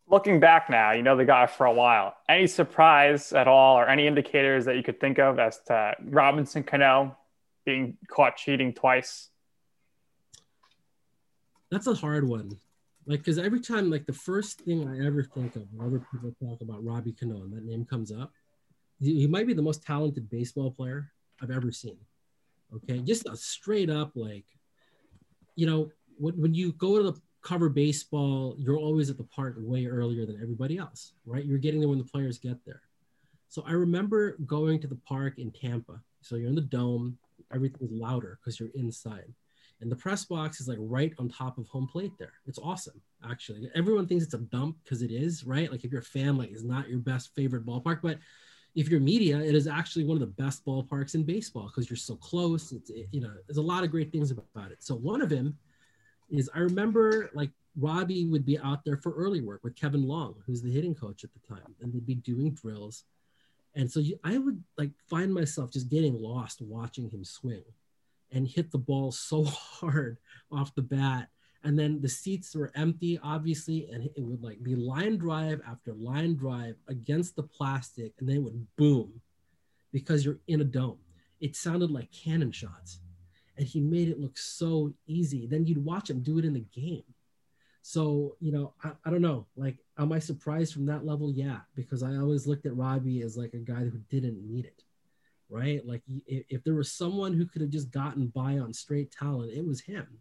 looking back now, you know the guy for a while. Any surprise at all, or any indicators that you could think of as to Robinson Cano being caught cheating twice? That's a hard one. Like, because every time, like, the first thing I ever think of whenever people talk about Robbie Cano and that name comes up, he, he might be the most talented baseball player I've ever seen. Okay, just a straight up like, you know, when, when you go to the cover baseball, you're always at the park way earlier than everybody else, right? You're getting there when the players get there. So I remember going to the park in Tampa. So you're in the dome, everything's louder because you're inside. And the press box is like right on top of home plate there. It's awesome, actually. Everyone thinks it's a dump because it is, right? Like if your family is not your best favorite ballpark, but if you're media, it is actually one of the best ballparks in baseball because you're so close. It's, it, you know, there's a lot of great things about it. So one of them is I remember like Robbie would be out there for early work with Kevin Long, who's the hitting coach at the time, and they'd be doing drills. And so you, I would like find myself just getting lost watching him swing and hit the ball so (laughs) hard off the bat. And then the seats were empty, obviously, and it would like be line drive after line drive against the plastic, and then it would boom because you're in a dome. It sounded like cannon shots and he made it look so easy. Then you'd watch him do it in the game. So, you know, I, I don't know. Like, am I surprised from that level? Yeah, because I always looked at Robbie as like a guy who didn't need it, right? Like, if there was someone who could have just gotten by on straight talent, it was him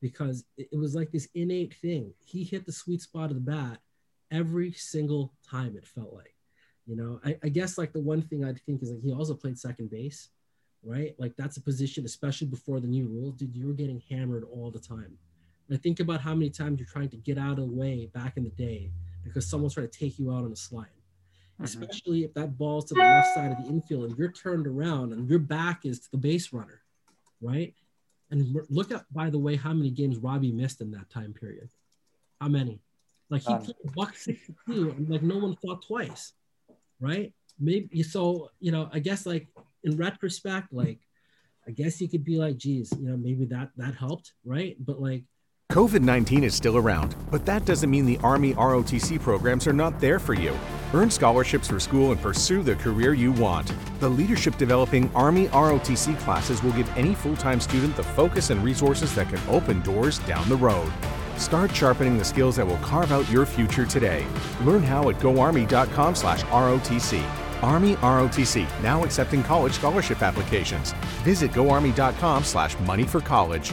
because it, was like this innate thing. He hit the sweet spot of the bat every single time, it felt like. You know, I, I guess like the one thing I think is like he also played second base right? Like that's a position, especially before the new rules, dude, you were getting hammered all the time. And I think about how many times you're trying to get out of the way back in the day because someone's trying to take you out on a slide. Mm-hmm. Especially if that ball's to the left side of the infield and you're turned around and your back is to the base runner, right? And look at, by the way, how many games Robbie missed in that time period. How many? Like he um, played buck 62 and like no one thought twice, right? Maybe so, you know, I guess like in retrospect, like I guess you could be like, geez, you know, maybe that that helped, right? But like COVID 19 is still around, but that doesn't mean the Army ROTC programs are not there for you. Earn scholarships for school and pursue the career you want. The leadership developing Army ROTC classes will give any full time student the focus and resources that can open doors down the road. Start sharpening the skills that will carve out your future today. Learn how at goarmy.com/rotc. Army ROTC, now accepting college scholarship applications. Visit goarmy.com slash money for college.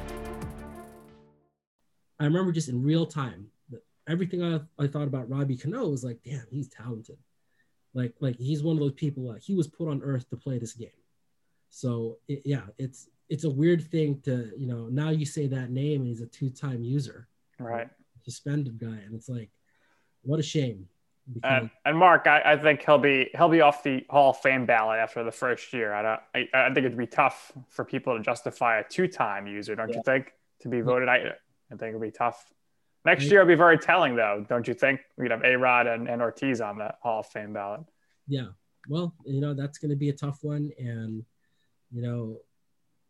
I remember just in real time, everything I, I thought about Robbie Cano was like, damn, he's talented. Like, like he's one of those people, uh, he was put on earth to play this game. So it, yeah, it's, it's a weird thing to you know now you say that name and he's a two-time user right suspended guy and it's like what a shame because... and, and Marc I, I think he'll be he'll be off the hall of fame ballot after the first year i don't i, I think it'd be tough for people to justify a two-time user don't yeah. you think to be voted I, I think it'll be tough. Next year will be very telling though don't you think? We'd have a-rod and, and ortiz on the hall of fame ballot. Yeah. Well you know that's going to be a tough one and you know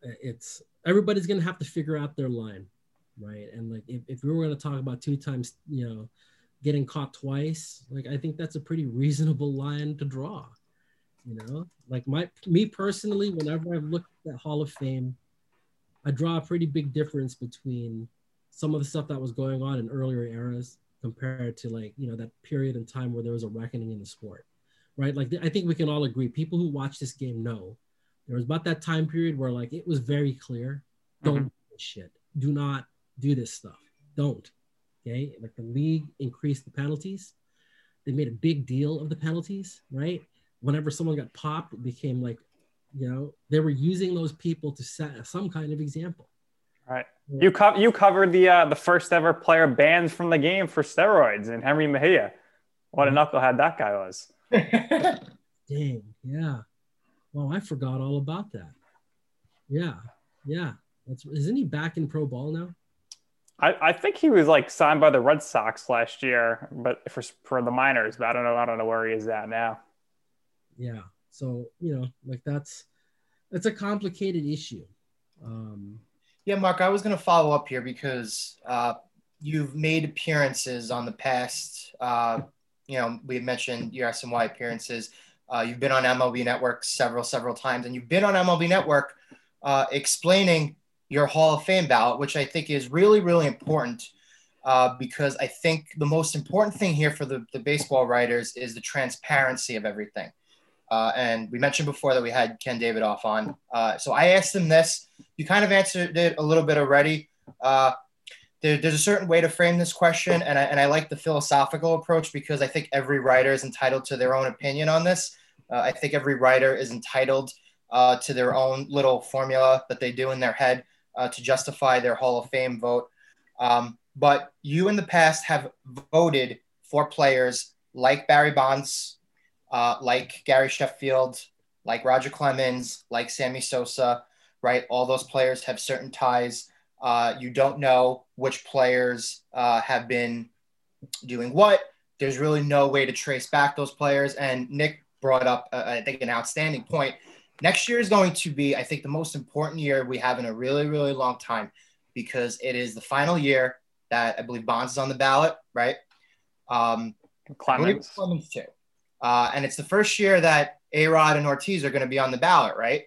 it's everybody's gonna have to figure out their line, right? And like if, if we were gonna talk about two times, you know, getting caught twice, like I think that's a pretty reasonable line to draw. You know, like my me personally, whenever I've looked at Hall of Fame, I draw a pretty big difference between some of the stuff that was going on in earlier eras compared to like you know that period in time where there was a reckoning in the sport right? Like i think we can all agree people who watch this game know there was about that time period where like it was very clear don't mm-hmm. do shit. Do not do this stuff. Don't okay? Like the league increased the penalties. They made a big deal of the penalties right? Whenever someone got popped it became like you know they were using those people to set some kind of example right you co- you covered the uh, the first ever player banned from the game for steroids and Jenrry Mejia what a mm-hmm. knucklehead that guy was (laughs) dang yeah Well, I forgot all about that. Yeah, yeah. That's isn't he back in pro ball now? I, I think he was like signed by the Red Sox last year, but for for the minors. But I don't know. I don't know where he is at now. Yeah. So you know, like that's that's a complicated issue. Um, yeah, Marc. I was going to follow up here because uh, you've made appearances on the past. Uh, you know, we mentioned your SNY appearances. Uh, you've been on MLB Network several, several times, and you've been on MLB Network uh, explaining your Hall of Fame ballot, which I think is really, really important uh, because I think the most important thing here for the, the baseball writers is the transparency of everything. Uh, and we mentioned before that we had Ken Davidoff on. Uh, so I asked him this. You kind of answered it a little bit already. Uh, there, there's a certain way to frame this question, and I, and I like the philosophical approach because I think every writer is entitled to their own opinion on this. Uh, I think every writer is entitled uh, to their own little formula that they do in their head uh, to justify their Hall of Fame vote. Um, but you in the past have voted for players like Barry Bonds, uh, like Gary Sheffield, like Roger Clemens, like Sammy Sosa, right? All those players have certain ties. Uh, you don't know which players uh, have been doing what. There's really no way to trace back those players. And Nick brought up, uh, I think, an outstanding point. Next year is going to be, I think, the most important year we have in a really, really long time because it is the final year that I believe Bonds is on the ballot, right? Um, Clemens. Clemens too. Uh, and it's the first year that A Rod and Ortiz are going to be on the ballot, right?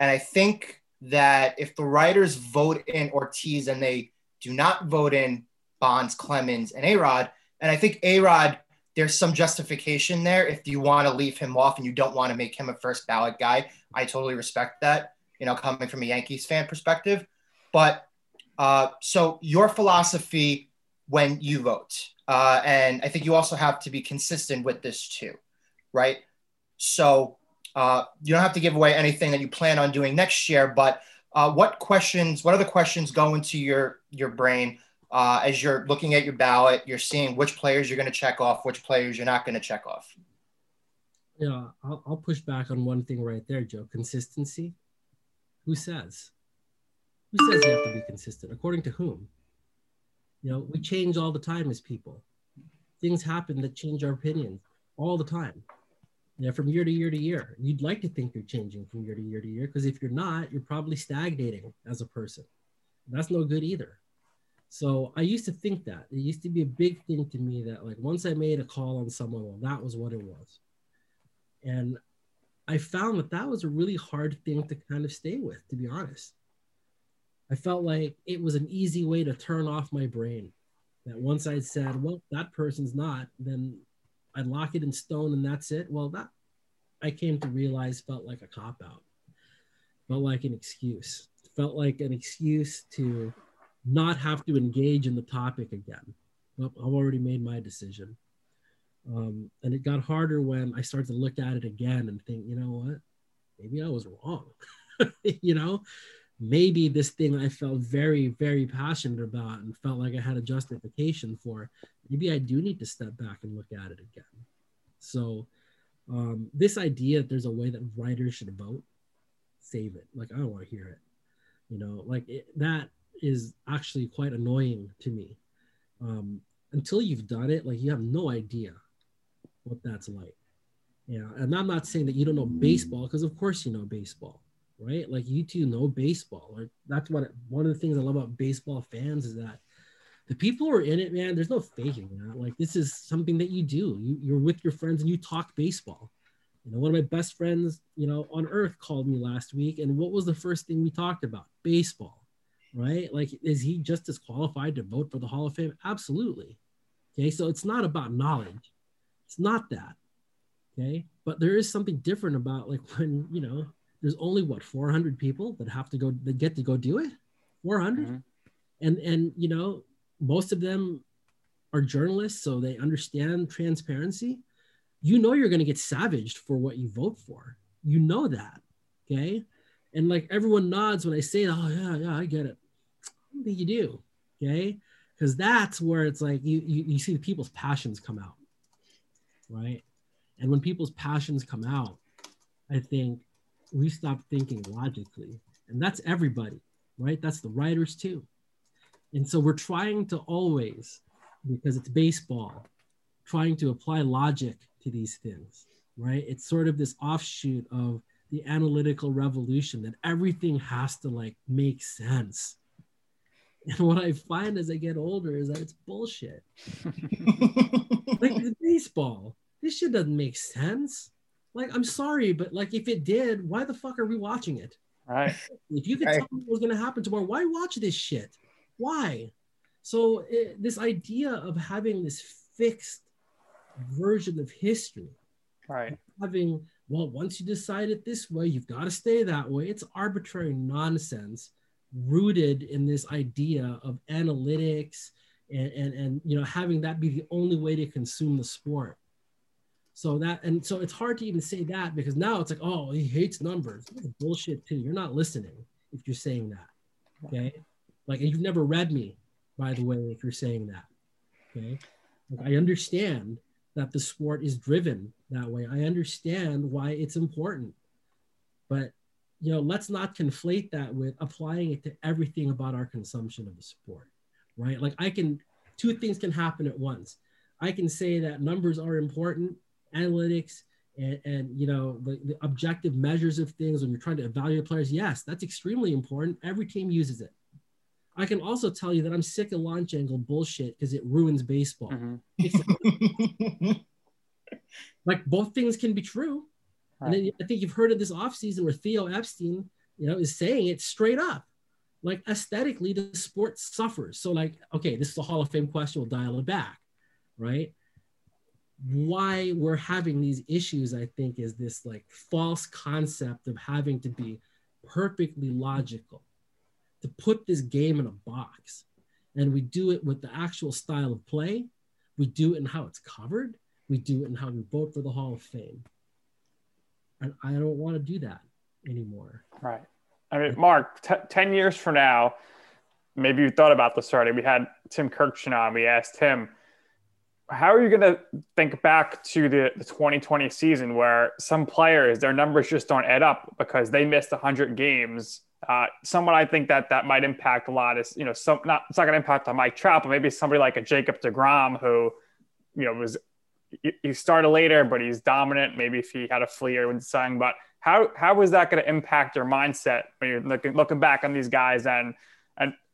And I think that if the writers vote in Ortiz and they do not vote in Bonds, Clemens, and A Rod, and I think A Rod there's some justification there if you want to leave him off and you don't want to make him a first ballot guy. I totally respect that, you know, coming from a Yankees fan perspective. But uh, so your philosophy when you vote, uh, and I think you also have to be consistent with this too, right? So uh, you don't have to give away anything that you plan on doing next year, but uh, what questions, what other questions go into your your brain uh, as you're looking at your ballot, you're seeing which players you're going to check off, which players you're not going to check off. Yeah, I'll, I'll push back on one thing right there, Joe. Consistency. Who says? Who says you have to be consistent? According to whom? You know, we change all the time as people. Things happen that change our opinions all the time. Yeah, from year to year to year. You'd like to think you're changing from year to year to year because if you're not, you're probably stagnating as a person. That's no good either. So I used to think that it used to be a big thing to me that like once I made a call on someone, well, that was what it was. And I found that that was a really hard thing to kind of stay with, to be honest. I felt like it was an easy way to turn off my brain. That once I said, well, that person's not, then I'd lock it in stone and that's it. Well, that I came to realize felt like a cop out, felt like an excuse, felt like an excuse to not have to engage in the topic again. Well, I've already made my decision. Um, and it got harder when I started to look at it again and think, you know what, maybe I was wrong. (laughs) you know, maybe this thing I felt very, very passionate about and felt like I had a justification for, maybe I do need to step back and look at it again. So, um, this idea that there's a way that writers should vote, save it. Like, I don't want to hear it. You know, like it, that is actually quite annoying to me. Um, until you've done it, like, you have no idea what that's like. Yeah. And I'm not saying that you don't know baseball, because of course you know baseball right? Like you two know baseball. Like that's what one of the things I love about baseball fans is that the people who are in it, man, there's no faking that. Like this is something that you do. You, you're with your friends and you talk baseball. You know, one of my best friends, you know, on earth called me last week, and what was the first thing we talked about? Baseball, right? Like, is he just as qualified to vote for the Hall of Fame? Absolutely. Okay, so it's not about knowledge. It's not that. Okay, but there is something different about like when you know there's only what 400 people that have to go that get to go do it? 400 mm-hmm. and and you know most of them are journalists so they understand transparency. You know you're going to get savaged for what you vote for. You know that okay? And like everyone nods when i say oh yeah yeah i get it. I think you do okay? Because that's where it's like you, you you see the people's passions come out right? And when people's passions come out i think we stop thinking logically. And that's everybody, right? That's the writers too. And so we're trying to always, because it's baseball, trying to apply logic to these things, right? It's sort of this offshoot of the analytical revolution that everything has to like make sense. And what I find as I get older is that it's bullshit. (laughs) like baseball, this shit doesn't make sense. Like, I'm sorry, but like, if it did, why the fuck are we watching it? Right. If you could right. tell me what was going to happen tomorrow, why watch this shit? Why? So it, this idea of having this fixed version of history, right? Having well, once you decide it this way, you've got to stay that way. It's arbitrary nonsense rooted in this idea of analytics and, and, and you know having that be the only way to consume the sport so that and so it's hard to even say that because now it's like, oh, he hates numbers. Bullshit too. You're not listening if you're saying that. Okay. Like and you've never read me, by the way, if you're saying that. Okay. Like, I understand that the sport is driven that way. I understand why it's important. But you know, let's not conflate that with applying it to everything about our consumption of the sport. Right. Like I can two things can happen at once. I can say that numbers are important analytics and, and you know the, the, objective measures of things when you're trying to evaluate players. Yes that's extremely important. Every team uses it. I can also tell you that i'm sick of launch angle bullshit because it ruins baseball. Mm-hmm. (laughs) (laughs) like both things can be true. Right. and i think you've heard of this offseason where theo epstein you know is saying it straight up. Like aesthetically the sport suffers. So like okay this is a hall of fame question. We'll dial it back right why we're having these issues, I think, is this like false concept of having to be perfectly logical, to put this game in a box. And we do it with the actual style of play, we do it in how it's covered, we do it in how we vote for the Hall of Fame. And I don't want to do that anymore. Right. I mean, Marc, t- 10 years from now, maybe you thought about this already. We had Tim Kurkjian on. We asked him, how are you going to think back to the, the 2020 season where some players their numbers just don't add up because they missed 100 games? Uh, someone i think that that might impact a lot is you know some not it's not going to impact on mike trout but maybe somebody like a jacob deGrom who you know was he started later but he's dominant. Maybe if he had a fleer with something, but how how is that going to impact your mindset when you're looking looking back on these guys and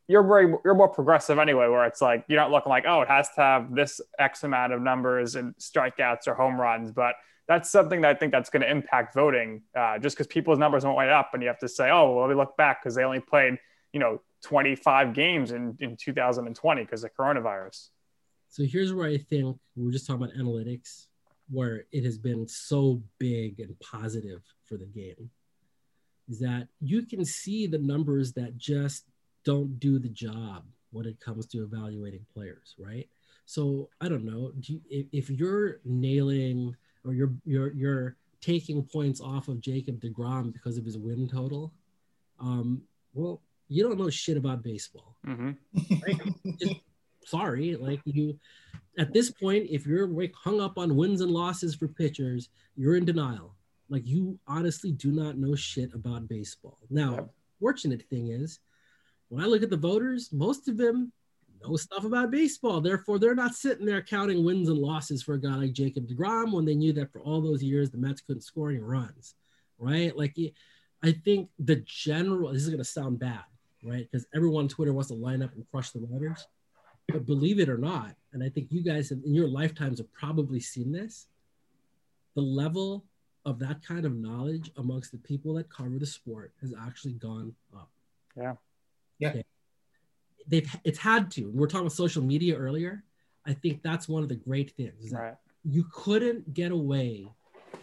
you're very you're more progressive anyway, where it's like you're not looking like oh it has to have this X amount of numbers and strikeouts or home runs, but that's something that I think that's going to impact voting, uh, just because people's numbers won't light up, and you have to say oh well, let me look back because they only played you know 25 games in in 2020 because of coronavirus. So here's where I think we are just talking about analytics, where it has been so big and positive for the game, is that you can see the numbers that just don't do the job when it comes to evaluating players, right? So I don't know do you, if, you're nailing or you're you're you're taking points off of Jacob Degrom because of his win total. Um, well, you don't know shit about baseball. Mm-hmm. Right? Just, sorry, like you. At this point, if you're like hung up on wins and losses for pitchers, you're in denial. Like you honestly do not know shit about baseball. Now, Yep. fortunate thing is, when I look at the voters, most of them know stuff about baseball. Therefore, they're not sitting there counting wins and losses for a guy like Jacob DeGrom when they knew that for all those years the Mets couldn't score any runs, right? Like, I think the general, this is going to sound bad, right? Because everyone on Twitter wants to line up and crush the writers. But believe it or not, and I think you guys in your lifetimes have probably seen this, the level of that kind of knowledge amongst the people that cover the sport has actually gone up. Yeah. They've it's had to. We We're talking about social media earlier. I think that's one of the great things. Right. you couldn't get away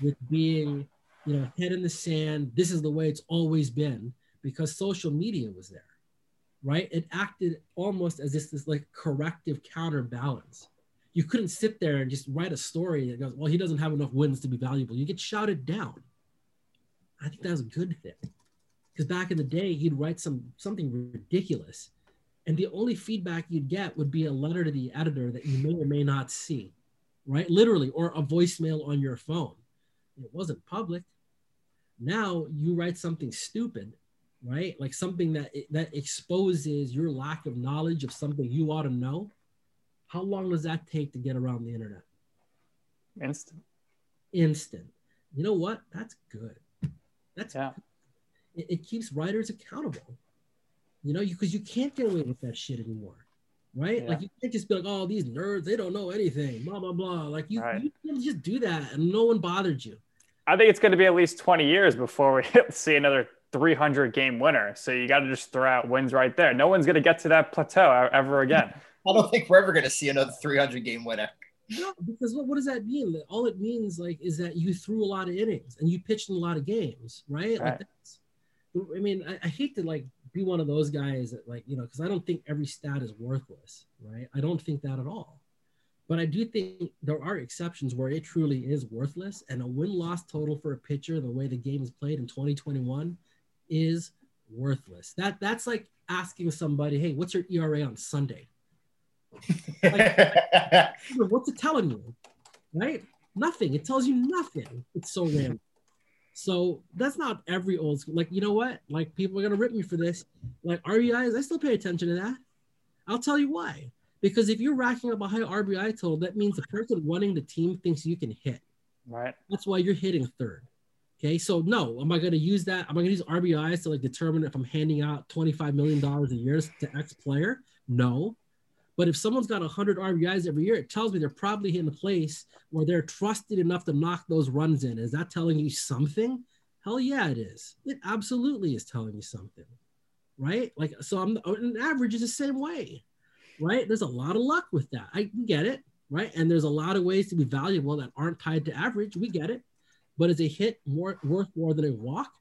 with being, you know, head in the sand. This is the way it's always been because social media was there, right? It acted almost as if this like corrective counterbalance. You couldn't sit there and just write a story that goes, well, he doesn't have enough wins to be valuable. You get shouted down. I think that was a good thing. Because back in the day, he'd write some something ridiculous. And the only feedback you'd get would be a letter to the editor that you may or may not see right? Literally, or a voicemail on your phone. It wasn't public. Now you write something stupid, right? Like something that that exposes your lack of knowledge of something you ought to know. How long does that take to get around the internet? Instant. Instant. You know what? That's good. That's Yeah. it, it keeps writers accountable. You know, you because you, can't get away with that shit anymore, right? Yeah. Like you can't just be like, "Oh, these nerds, they don't know anything," blah blah blah. Like you, Right. you can just do that, and no one bothered you. I think it's going to be at least 20 years before we (laughs) see another 300 game winner. So you got to just throw out wins right there. No one's going to get to that plateau ever again. (laughs) I don't think we're ever going to see another 300 game winner. No, because what, what does that mean? That All it means like is that you threw a lot of innings and you pitched in a lot of games, right? Like Right. that's, I mean, I, I hate to like be one of those guys that like you know because I don't think every stat is worthless, right? I don't think that at all. But I do think there are exceptions where it truly is worthless, and a win-loss total for a pitcher, the way the game is played in 2021, is worthless. That that's like asking somebody, "Hey, what's your ERA on Sunday?" (laughs) What's it telling you? Right? Nothing. It tells you nothing. It's so random. So that's not every old school. Like, you know what? Like, people are gonna rip me for this. Like RBIs, I still pay attention to that. I'll tell you why. Because if you're racking up a high RBI total, that means the person running the team thinks you can hit. Right. That's why you're hitting third. Okay, so no, am I going to use that? Am I going to use RBIs to like determine if I'm handing out $25 million a year to X player? No. But if someone's got 100 RBIs every year, it tells me they're probably in a place where they're trusted enough to knock those runs in. Is that telling you something? Hell yeah, it is. It absolutely is telling you something, right? Like, so I'm an average is the same way, right? There's a lot of luck with that. I get it, right? And there's a lot of ways to be valuable that aren't tied to average. We get it. But is a hit more worth more than a walk?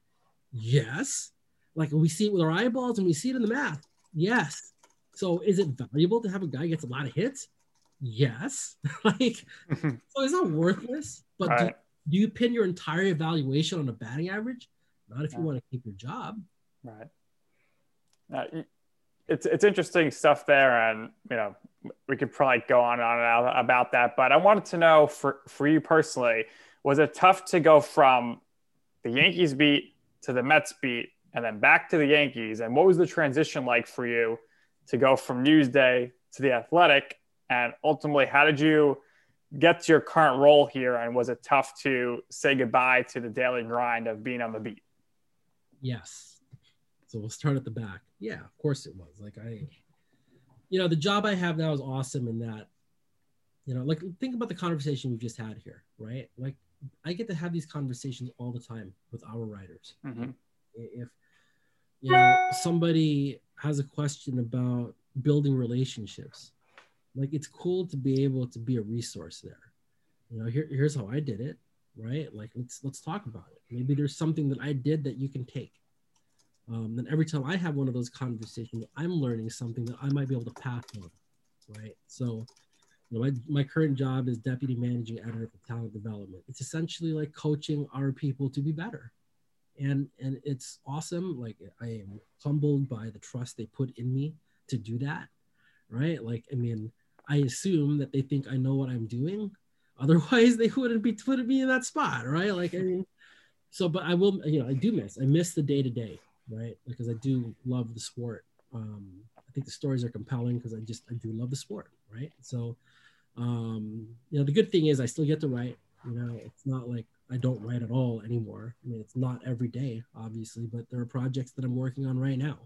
Yes. Like we see it with our eyeballs and we see it in the math. Yes. So is it valuable to have a guy who gets a lot of hits? Yes. (laughs) like so it's not worthless. But do, Right. do you pin your entire evaluation on a batting average? Not if you No. want to keep your job. Right. Uh, it's it's interesting stuff there, and you know we could probably go on and on and on about that. But I wanted to know for for you personally, was it tough to go from the Yankees beat to the Mets beat, and then back to the Yankees? And what was the transition like for you to go from Newsday to the Athletic? And ultimately, how did you get to your current role here? And was it tough to say goodbye to the daily grind of being on the beat? Yes. So we'll start at the back. Yeah, of course it was. Like I, you know, the job I have now is awesome in that, you know, like think about the conversation we've just had here, right? Like I get to have these conversations all the time with our writers. Mhm. If you know somebody has a question about building relationships, like it's cool to be able to be a resource there. You know, here, here's how I did it, right? Like let's let's talk about it. Maybe there's something that I did that you can take. Um, and every time I have one of those conversations, I'm learning something that I might be able to pass on, right? So, you know, my, my current job is deputy managing editor for talent development. It's essentially like coaching our people to be better. And and it's awesome. Like I am humbled by the trust they put in me to do that, right? Like I mean, I assume that they think I know what I'm doing. (laughs) Otherwise, they wouldn't be putting me in that spot, right? Like I mean, so but I will, you know, I do miss. I miss the day to day, right? Because I do love the sport. Um, I think the stories are compelling because I just I do love the sport, right? So, um, you know, the good thing is I still get to write. You know, it's not like I don't write at all anymore. I mean, it's not every day, obviously, but there are projects that I'm working on right now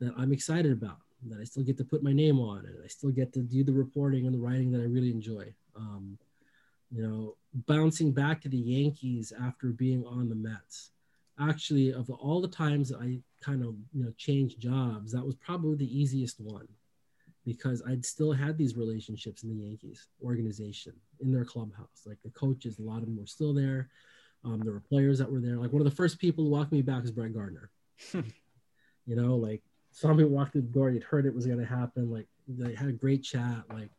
that I'm excited about, that I still get to put my name on, and I still get to do the reporting and the writing that I really enjoy. Um, you know, bouncing back to the Yankees after being on the Mets. Actually, of all the times that I kind of you know changed jobs, that was probably the easiest one because I'd still had these relationships in the Yankees organization, in their clubhouse. Like the coaches, a lot of them were still there. Um, there were players that were there. Like one of the first people who walked me back was Brett Gardner. (laughs) you know, like somebody walked through the door, you'd heard it was going to happen. Like they had a great chat. Like,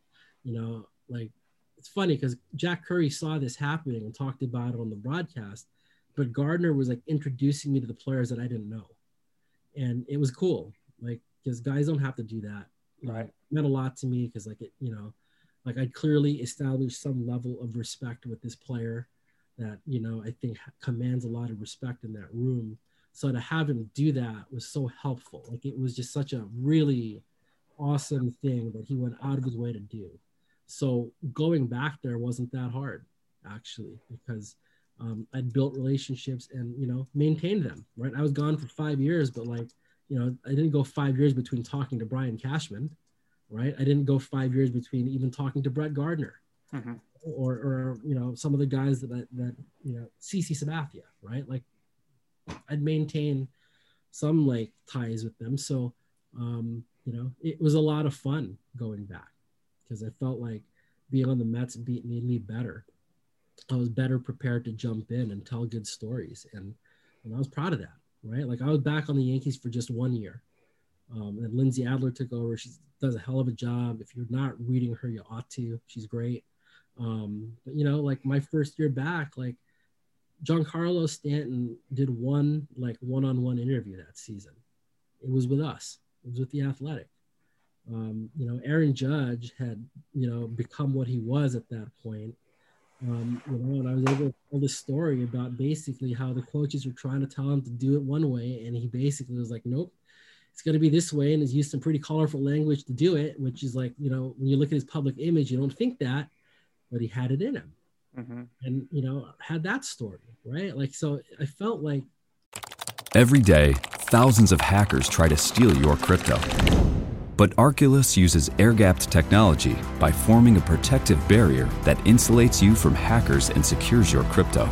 you know, like it's funny because Jack Curry saw this happening and talked about it on the broadcast, but Gardner was like introducing me to the players that I didn't know. And it was cool. Like, because guys don't have to do that right. meant a lot to me because like it you know like i clearly established some level of respect with this player that you know i think commands a lot of respect in that room. So to have him do that was so helpful. Like it was just such a really awesome thing that he went out of his way to do. So going back there wasn't that hard actually because um, i'd built relationships and you know maintained them right? I was gone for five years but like you know, I didn't go five years between talking to Brian Cashman, right? I didn't go five years between even talking to Brett Gardner, mm-hmm. or, or you know, some of the guys that that you know, CC Sabathia, right? Like, I'd maintain some like ties with them. So, um, you know, it was a lot of fun going back because I felt like being on the Mets beat made me better. I was better prepared to jump in and tell good stories, and and I was proud of that right? Like I was back on the Yankees for just one year. Um, and Lindsey Adler took over. She does a hell of a job. If you're not reading her, you ought to. She's great. Um, but you know, like my first year back, like Giancarlo Stanton did one like one-on-one interview that season. It was with us. It was with the Athletic. Um, you know, Aaron Judge had you know become what he was at that point, um, you know, and I was able to tell this story about basically how the coaches were trying to tell him to do it one way, and he basically was like, "Nope, it's going to be this way," and has used some pretty colorful language to do it, which is like, you know, when you look at his public image, you don't think that, but he had it in him, mm-hmm. and you know, had that story, right? Like, so I felt like every day, thousands of hackers try to steal your crypto. But Arculus uses air gapped technology by forming a protective barrier that insulates you from hackers and secures your crypto.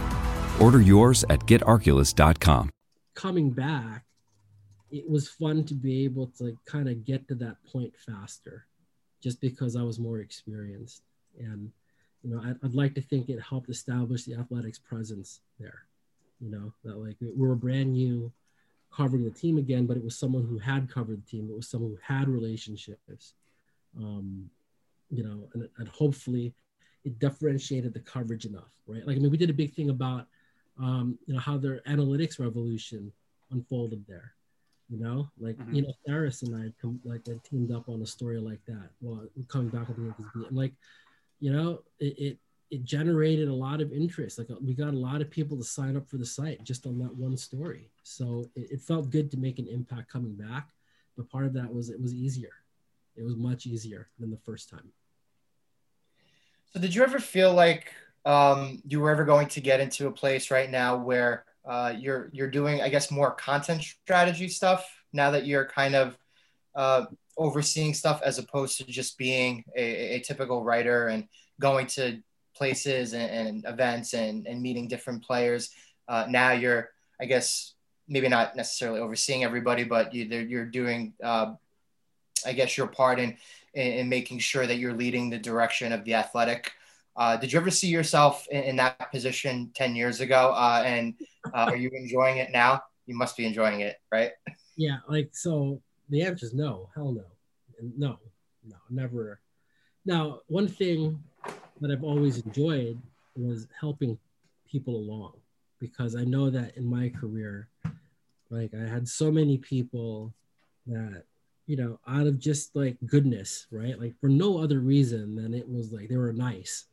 Order yours at getarculus.com. Coming back, it was fun to be able to kind of get to that point faster just because I was more experienced. And, you know, I'd, I'd like to think it helped establish the athletics presence there. You know, that like we were brand new covering the team again, but it was someone who had covered the team. It was someone who had relationships, um, you know, and, and hopefully it differentiated the coverage enough, right? Like, I mean, we did a big thing about, um, you know, how their analytics revolution unfolded there. You know, like mm-hmm. you know, Harris and I come like I teamed up on a story like that. Well, coming back with the Yankees beat, and like, you know, it, it it generated a lot of interest. Like we got a lot of people to sign up for the site just on that one story. So it, it, felt good to make an impact coming back. But part of that was it was easier. It was much easier than the first time. So did you ever feel like um, you were ever going to get into a place right now where uh, you're you're doing, I guess, more content strategy stuff now that you're kind of uh, overseeing stuff as opposed to just being a, a typical writer and going to places and, and events and, and meeting different players. Uh, now you're, I guess, maybe not necessarily overseeing everybody, but you, you're doing, uh, I guess, your part in, in, in making sure that you're leading the direction of the athletic. Uh, did you ever see yourself in, in that position 10 years ago? Uh, and uh, are you enjoying it now? You must be enjoying it, right? Yeah. Like, so the answer is no, hell no. No, no, never. Now, one thing that I've always enjoyed was helping people along because I know that in my career, Like I had so many people that, you know, out of just like goodness, right? Like for no other reason than it was like they were nice.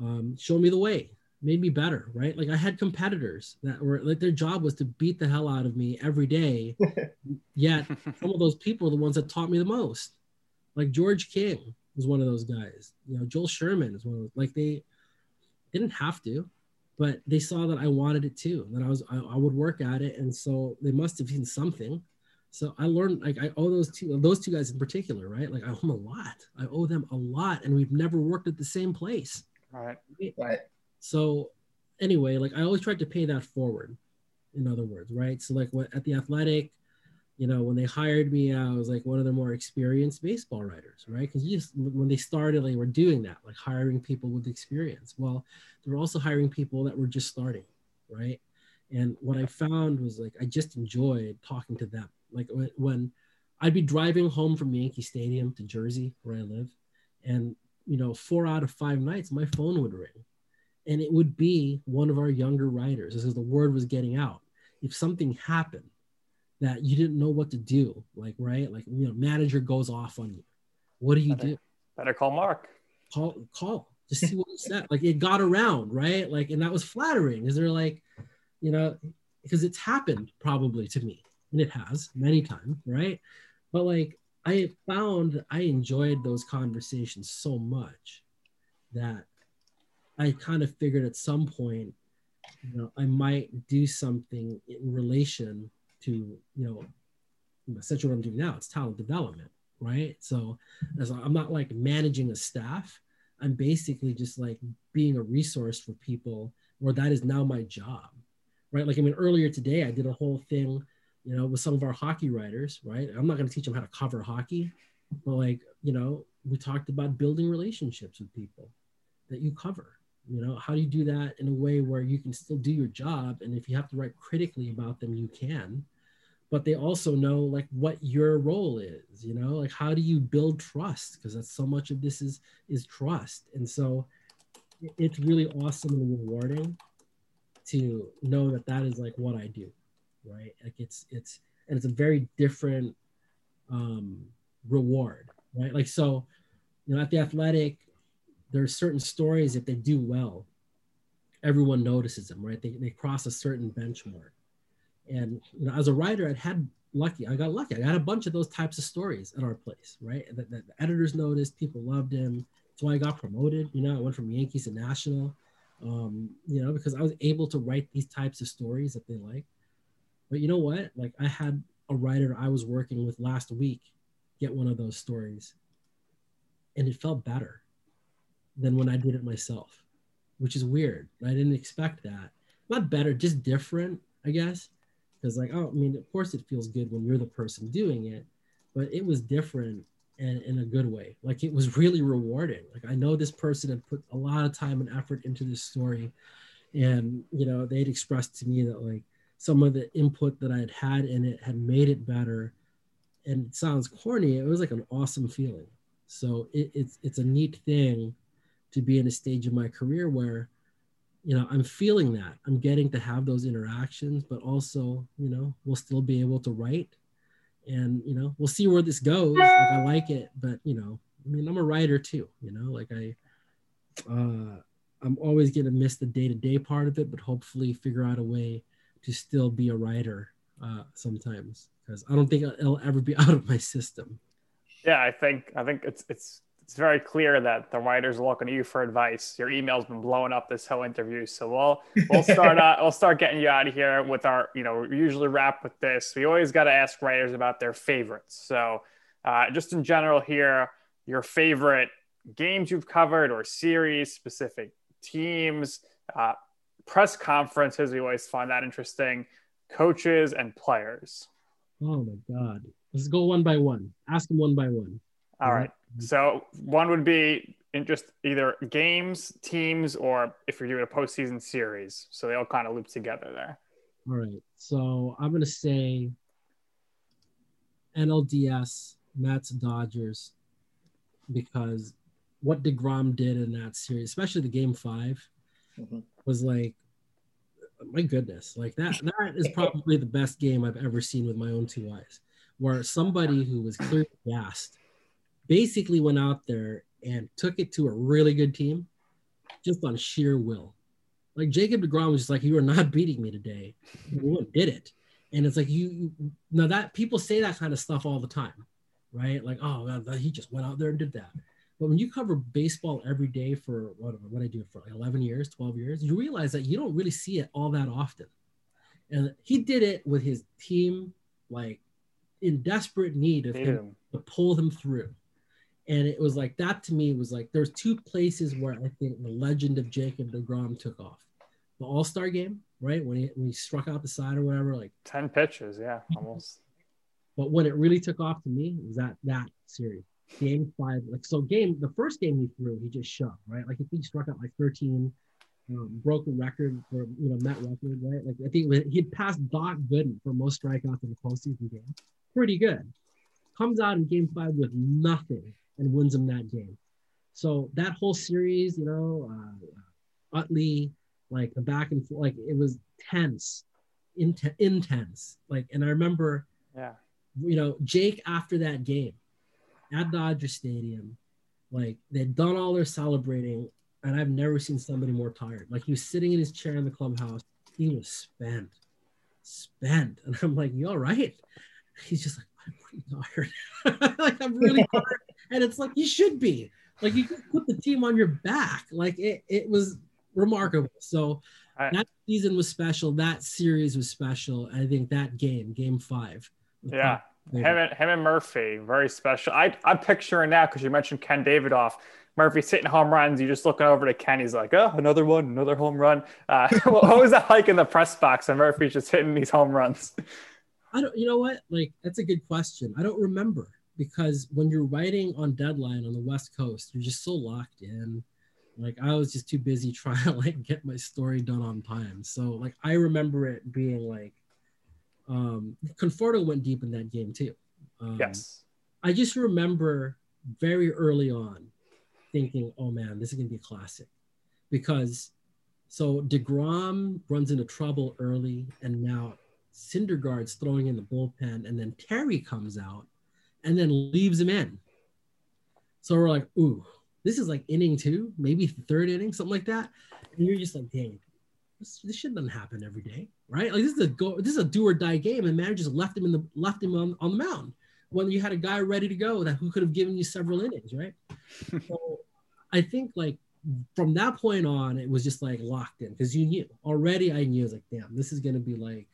Um, show me the way, made me better, right? Like I had competitors that were like their job was to beat the hell out of me every day. (laughs) Yet some of those people are the ones that taught me the most. Like George King was one of those guys. You know, Joel Sherman is one of those, like they didn't have to, but they saw that I wanted it too. That I was I, I would work at it, and so they must have seen something. So I learned like I owe those two those two guys in particular, right? Like I owe them a lot. I owe them a lot, and we've never worked at the same place. Right. Right. So anyway, like I always tried to pay that forward. In other words, right? So like what at the athletic, you know, when they hired me, I was like one of the more experienced baseball writers, right? Because just when they started, they were doing that, like hiring people with experience. Well, they were also hiring people that were just starting, right? And what I found was like I just enjoyed talking to them. Like when, when I'd be driving home from Yankee Stadium to Jersey, where I live, and you know, four out of five nights, my phone would ring, and it would be one of our younger writers. This is the word was getting out. If something happened that you didn't know what to do, like right, like you know, manager goes off on you, what do you Better, do? better call Marc. Call, call, just see what he (laughs) said. Like it got around, right? Like, and that was flattering. Is there like, you know, because it's happened probably to me, and it has many times, right? But like I found I enjoyed those conversations so much that I kind of figured at some point, you know, I might do something in relation to, you know, essentially what I'm doing now. It's talent development, right? So as I'm not like managing a staff. I'm basically just like being a resource for people, where that is now my job, right? Like I mean, earlier today I did a whole thing you know, with some of our hockey writers, right? I'm not going to teach them how to cover hockey, but like, you know, we talked about building relationships with people that you cover. You know, how do you do that in a way where you can still do your job? And if you have to write critically about them, you can. But they also know like what your role is, you know, like how do you build trust? Because that's so much of this is is trust. And so it's really awesome and rewarding to know that that is like what I do right? Like it's it's and it's a very different um, reward, right? Like so, you know, at the athletic, there are certain stories if they do well, everyone notices them, right? They they cross a certain benchmark, and you know, as a writer, I had lucky. I got lucky. I got a bunch of those types of stories at our place, right? That, that the editors noticed, people loved him. That's why I got promoted. You know, I went from Yankees to National. Um, you know, because I was able to write these types of stories that they like. But you know what? Like I had a writer I was working with last week get one of those stories. And it felt better than when I did it myself, which is weird. I didn't expect that. Not better, just different, I guess. Because like, oh, I mean, of course it feels good when you're the person doing it, but it was different and in a good way. Like it was really rewarding. Like I know this person had put a lot of time and effort into this story. And you know, they'd expressed to me that like some of the input that I had had in it had made it better. And it sounds corny. It was like an awesome feeling. So it, it's it's a neat thing to be in a stage of my career where, you know, I'm feeling that I'm getting to have those interactions, but also, you know, we'll still be able to write, and you know, we'll see where this goes. Like I like it, but you know, I mean, I'm a writer too. You know, like I, uh, I'm always gonna miss the day to day part of it, but hopefully figure out a way to still be a writer uh, sometimes because I don't think it'll ever be (laughs) out of my system. Yeah, I think I think it's it's it's very clear that the writers are looking to you for advice. Your email's been blowing up this whole interview, so we'll we'll start (laughs) uh, we'll start getting you out of here with our you know we usually wrap with this. We always got to ask writers about their favorites. So uh, just in general here, your favorite games you've covered or series, specific teams, uh, press conferences. We always find that interesting. Coaches and players. Oh my God. Let's go one by one. Ask them one by one. All right. So one would be in just either games, teams, or if you're doing a postseason series. So they all kind of loop together there. All right. So I'm going to say NLDS, Mets, Dodgers, because what DeGrom did in that series, especially the game 5 Mhm. was like my goodness, like that that is probably the best game I've ever seen with my own two eyes, where somebody who was clearly gassed basically went out there and took it to a really good team just on sheer will. Like Jacob DeGrom was just like, You are not (laughs) beating me today. And did it. And it's like you now that people say that kind of stuff all the time, right? Like, oh, he just went out there and did that. But when you cover baseball every day for what what I do for like 11 years, 12 years, you realize that you don't really see it all that often. And he did it with his team, like in desperate need of him to pull them through. And it was like that to me was like there's two places where I think the legend of Jacob DeGrom took off. The All Star game, right? When he when he struck out the side or whatever, like 10 pitches, yeah, almost. But when it really took off to me was that that series game five, like so game the first game he threw, he just shoved, right? Like I think he struck out like 13, um, broke a record for you know Met record, right? Like I think he'd passed Doc Gooden for most strikeouts in the postseason game. Pretty good. Comes out in game five with nothing and wins them that game. So that whole series, you know, uh, Utley, like the back and forth, like it was tense, int- intense. Like, and I remember, yeah, you know, Jake after that game, at Dodger Stadium. Like they'd done all their celebrating, and I've never seen somebody more tired. Like he was sitting in his chair in the clubhouse. He was spent, spent, and I'm like, "You all right?" He's just like, "I'm pretty tired. (laughs) like I'm really tired." (laughs) and it's like you should be. Like you could put the team on your back. Like it, it was remarkable. So I, that season was special. That series was special. I think that game, game five. Yeah. Him and, him and Murphy, very special. I, I'm picturing now because you mentioned Ken Davidoff. Murphy's hitting home runs. You're just looking over to Ken. He's like, oh, another one, another home run. Uh, (laughs) what was that like in the press box? And Murphy's just hitting these home runs. I don't, you know what? Like, that's a good question. I don't remember because when you're writing on deadline on the West Coast, you're just so locked in. Like, I was just too busy (laughs) trying to like get my story done on time. So, like, I remember it being like, um, Conforto went deep in that game too. Um, yes. I just remember very early on thinking, oh man, this is going to be a classic. Because so DeGrom runs into trouble early, and now Syndergaard's throwing in the bullpen, and then Terry comes out and then leaves him in. So we're like, ooh, this is like inning two, maybe third inning, something like that. And you're just like, dang, this, this shit doesn't happen every day, right? Like this is a go, this is a do or die game, and man just left him in the left him on, on the mound when you had a guy ready to go that who could have given you several innings, right? (laughs) so I think like from that point on, it was just like locked in because you knew already. I knew I was like, damn, this is gonna be like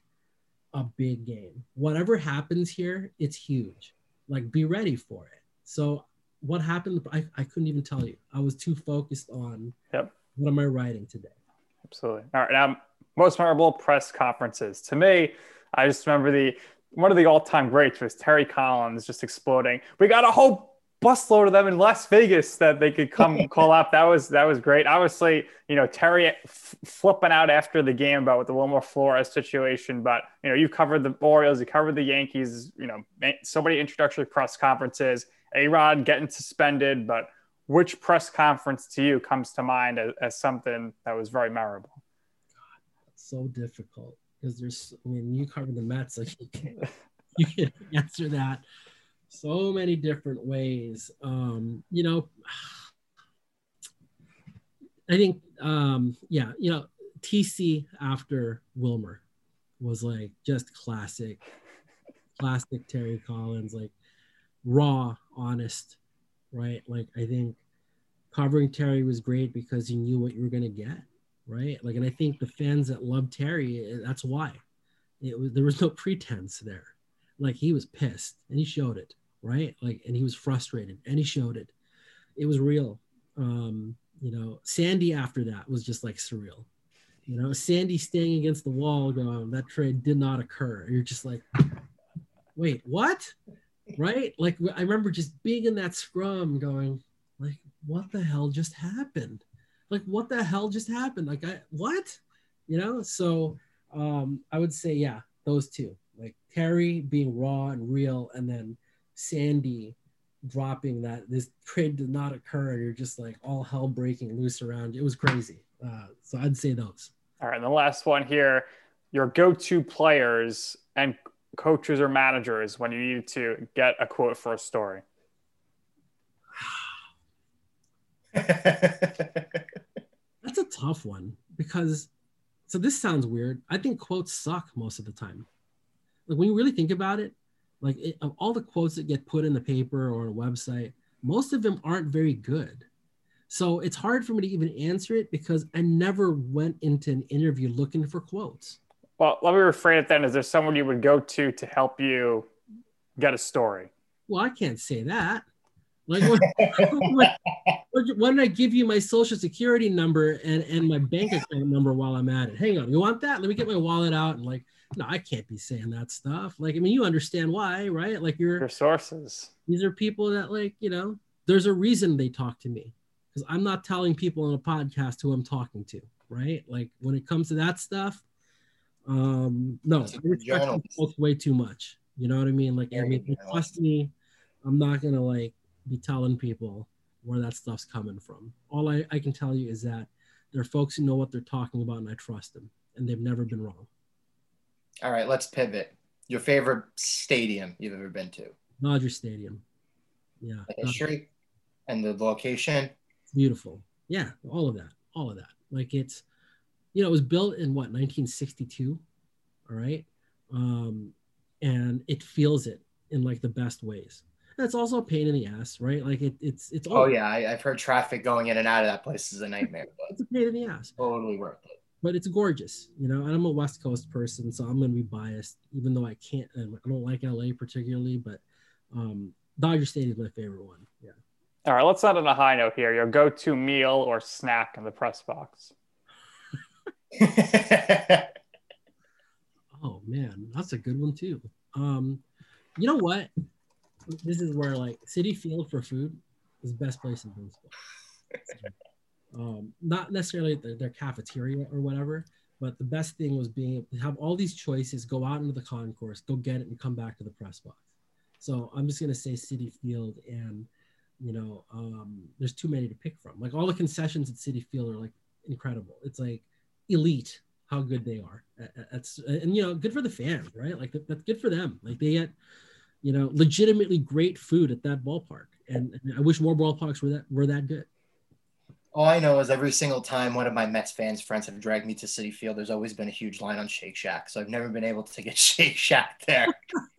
a big game. Whatever happens here, it's huge. Like be ready for it. So what happened? I, I couldn't even tell you. I was too focused on yep. what am I writing today. Absolutely. All right. Now, most memorable press conferences. To me, I just remember the one of the all-time greats was Terry Collins just exploding. We got a whole busload of them in Las Vegas that they could come (laughs) call up. That was that was great. Obviously, you know Terry f- flipping out after the game about with the Wilmer Flores situation, but you know you covered the Orioles, you covered the Yankees. You know so many introductory press conferences. A Rod getting suspended, but which press conference to you comes to mind as, as something that was very memorable? God, that's so difficult because there's, I mean, you covered the Mets, like you can't, you can't (laughs) answer that so many different ways. Um, you know, (sighs) I think, um, yeah, you know, TC after Wilmer was like just classic, classic Terry Collins, like raw, honest, right? Like I think covering Terry was great because you knew what you were going to get, right? Like, and I think the fans that love Terry, eh, that's why. It was there was no pretense there. Like he was pissed and he showed it, right? Like, and he was frustrated and he showed it. It was real. Um, you know, Sandy after that was just like surreal. You know, Sandy staying against the wall going, that trade did not occur. You're just like, wait, what? right? Like I remember just being in that scrum going, like, what the hell just happened? Like, what the hell just happened? Like, I what? You know? So um, I would say, yeah, those two. Like Terry being raw and real, and then Sandy dropping that this trade did not occur, and you're just like all hell breaking loose around. It was crazy. Uh, so I'd say those. All right, and the last one here your go to players and coaches or managers when you need to get a quote for a story. (laughs) That's a tough one because so this sounds weird. I think quotes suck most of the time. Like when you really think about it, like it, of all the quotes that get put in the paper or a website, most of them aren't very good. So it's hard for me to even answer it because I never went into an interview looking for quotes. Well, let me rephrase it then. Is there someone you would go to to help you get a story? Well, I can't say that. Like, why did I give you my social security number and, and my bank account number while I'm at it? Hang on, you want that? Let me get my wallet out and like, no, I can't be saying that stuff. Like, I mean, you understand why, right? Like, you're your sources. These are people that, like, you know, there's a reason they talk to me because I'm not telling people on a podcast who I'm talking to, right? Like, when it comes to that stuff, um, no, I respect way too much. You know what I mean? Like, I mean, trust me, I'm not gonna like be telling people where that stuff's coming from. All I, I can tell you is that there are folks who know what they're talking about and I trust them and they've never been wrong. All right, let's pivot. Your favorite stadium you've ever been to? Dodger Stadium. Yeah. The history and the location. It's beautiful. Yeah, all of that. All of that. Like it's, you know, it was built in what, 1962? All right. Um, and it feels it in like the best ways. That's also a pain in the ass, right? Like it, it's it's. Oh yeah, I, have heard traffic going in and out of that place is a nightmare. But it's a pain in the ass. Totally worth it. But it's gorgeous, you know. And I'm a West Coast person, so I'm going to be biased, even though I can't. I don't like LA particularly, but um, Dodger Stadium is my favorite one. Yeah. All right, let's end on a high note here. Your go-to meal or snack in the press box. (laughs) oh man, that's a good one too. Um, you know what? this is where like Citi Field for food is the best place in baseball. (laughs) um, not necessarily their, their, cafeteria or whatever, but the best thing was being able to have all these choices, go out into the concourse, go get it, and come back to the press box. So I'm just gonna say Citi Field, and you know, um, there's too many to pick from. Like all the concessions at Citi Field are like incredible. It's like elite how good they are. That's and you know, good for the fans, right? Like that's good for them. Like they get you know, legitimately great food at that ballpark. And, and I wish more ballparks were that were that good. All I know is every single time one of my Mets fans friends have dragged me to Citi Field, there's always been a huge line on Shake Shack. So I've never been able to get (laughs) Shake Shack there.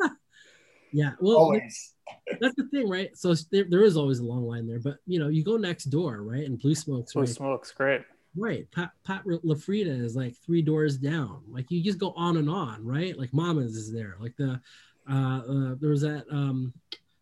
(laughs) yeah, well, always. that's the thing, right? So there, there is always a long line there, but you know, you go next door, right? And Blue Smoke's Blue right? Smoke's great. Right. Pat, Pat LaFrieda is like three doors down. Like you just go on and on, right? Like Mama's is there. Like the uh, uh, there was that um,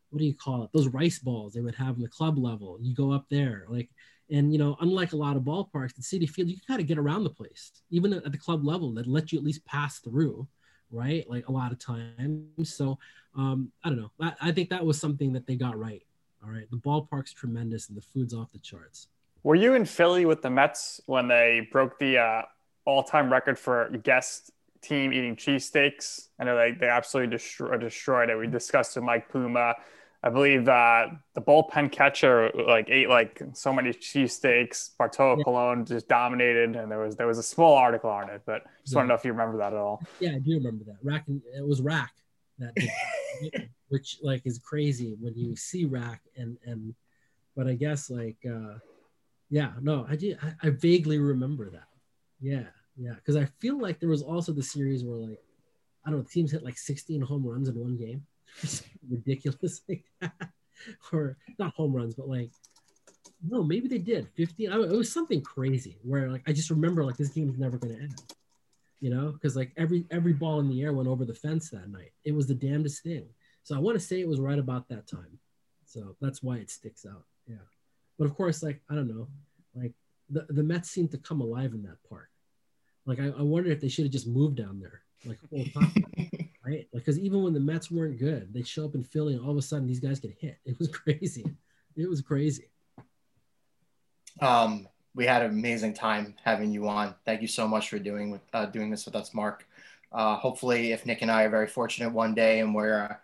what do you call it? Those rice balls they would have in the club level. You go up there, like, and you know, unlike a lot of ballparks, the Citi Field, you kind of get around the place, even at the club level. That let you at least pass through, right? Like a lot of times. So um, I don't know. I, I think that was something that they got right. All right, the ballpark's tremendous and the food's off the charts. Were you in Philly with the Mets when they broke the uh, all-time record for guest team eating cheesesteaks. I know they, they absolutely destroy, destroyed it. We discussed with Mike Puma. I believe uh, the bullpen catcher like ate like so many cheesesteaks. Bartolo yeah. Colon just dominated, and there was there was a small article on it. But just yeah. want to know if you remember that at all. Yeah, I do remember that. Rack, it was Rack that, did, (laughs) which like is crazy when you see Rack and and, but I guess like uh, yeah, no, I do. I, I vaguely remember that. Yeah. Yeah, because I feel like there was also the series where like I don't know, teams hit like 16 home runs in one game. (laughs) ridiculous (laughs) or not home runs, but like no, maybe they did 15. I, it was something crazy where like I just remember like this game's never gonna end. You know, because like every every ball in the air went over the fence that night. It was the damnedest thing. So I want to say it was right about that time. So that's why it sticks out. Yeah. But of course, like I don't know, like the, the Mets seem to come alive in that park. Like I, I wonder if they should have just moved down there, like (laughs) right? Like because even when the Mets weren't good, they show up in Philly and all of a sudden these guys get hit. (laughs) It was crazy. It was crazy. Um, we had an amazing time having you on. Thank you so much for doing with uh, doing this with us, Marc. Uh, hopefully, if Nick and I are very fortunate one day and we're uh,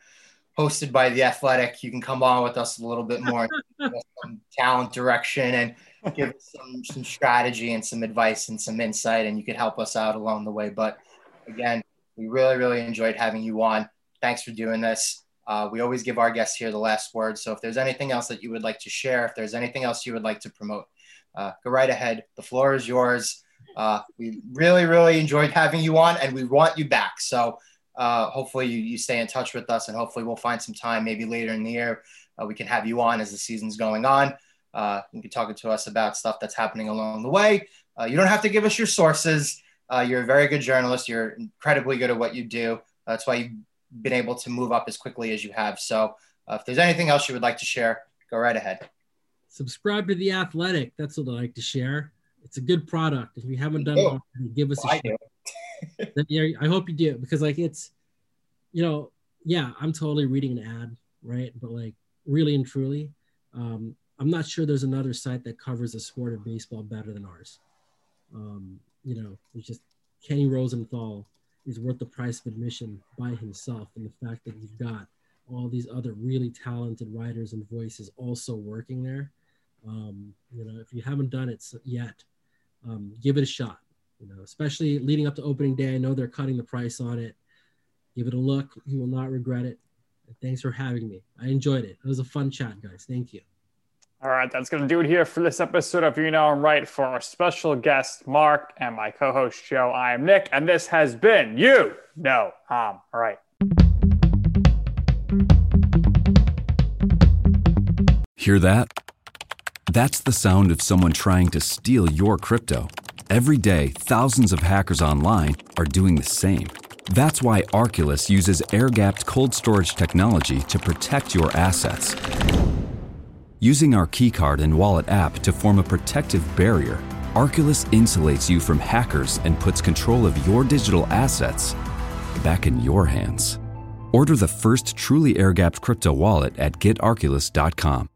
hosted by the Athletic. You can come on with us a little bit more, (laughs) some talent direction, and give us some some strategy and some advice and some insight, and you could help us out along the way. But again, we really really enjoyed having you on. Thanks for doing this. Uh, we always give our guests here the last word. So if there's anything else that you would like to share, if there's anything else you would like to promote, uh, go right ahead. The floor is yours. Uh, we really, really enjoyed having you on and we want you back. So uh, hopefully you, you stay in touch with us and hopefully we'll find some time maybe later in the year. Uh, we can have you on as the season's going on. Uh, you can talk to us about stuff that's happening along the way. you don't have to give us your sources. You're a very good journalist. You're incredibly good at what you do. That's why you've been able to move up as quickly as you have. So uh, if there's anything else you would like to share, go right ahead. Subscribe to the Athletic. That's what I like to share. It's a good product. If you haven't done it, give us well, a shot. (laughs) yeah, I hope you do because like it's, you know, yeah, I'm totally reading an ad, right? But like really and truly, um, I'm not sure there's another site that covers the sport of baseball better than ours. Um, you know, it's just Kenny Rosenthal is worth the price of admission by himself. And the fact that you've got all these other really talented writers and voices also working there. Um, you know, if you haven't done it yet, um, give it a shot. You know, especially leading up to opening day. I know they're cutting the price on it. Give it a look. You will not regret it. Thanks for having me. I enjoyed it. It was a fun chat, guys. Thank you. All right, that's going to do it here for this episode of You Know I'm Right for our special guest, Marc, and my co host, Joe. I am Nick, and this has been You Know I'm Right. Hear that? That's the sound of someone trying to steal your crypto. Every day, thousands of hackers online are doing the same. That's why Arculus uses air gapped cold storage technology to protect your assets Using our keycard and wallet app to form a protective barrier, Arculus insulates you from hackers and puts control of your digital assets back in your hands. Order the first truly air gapped crypto wallet at getarculus.com.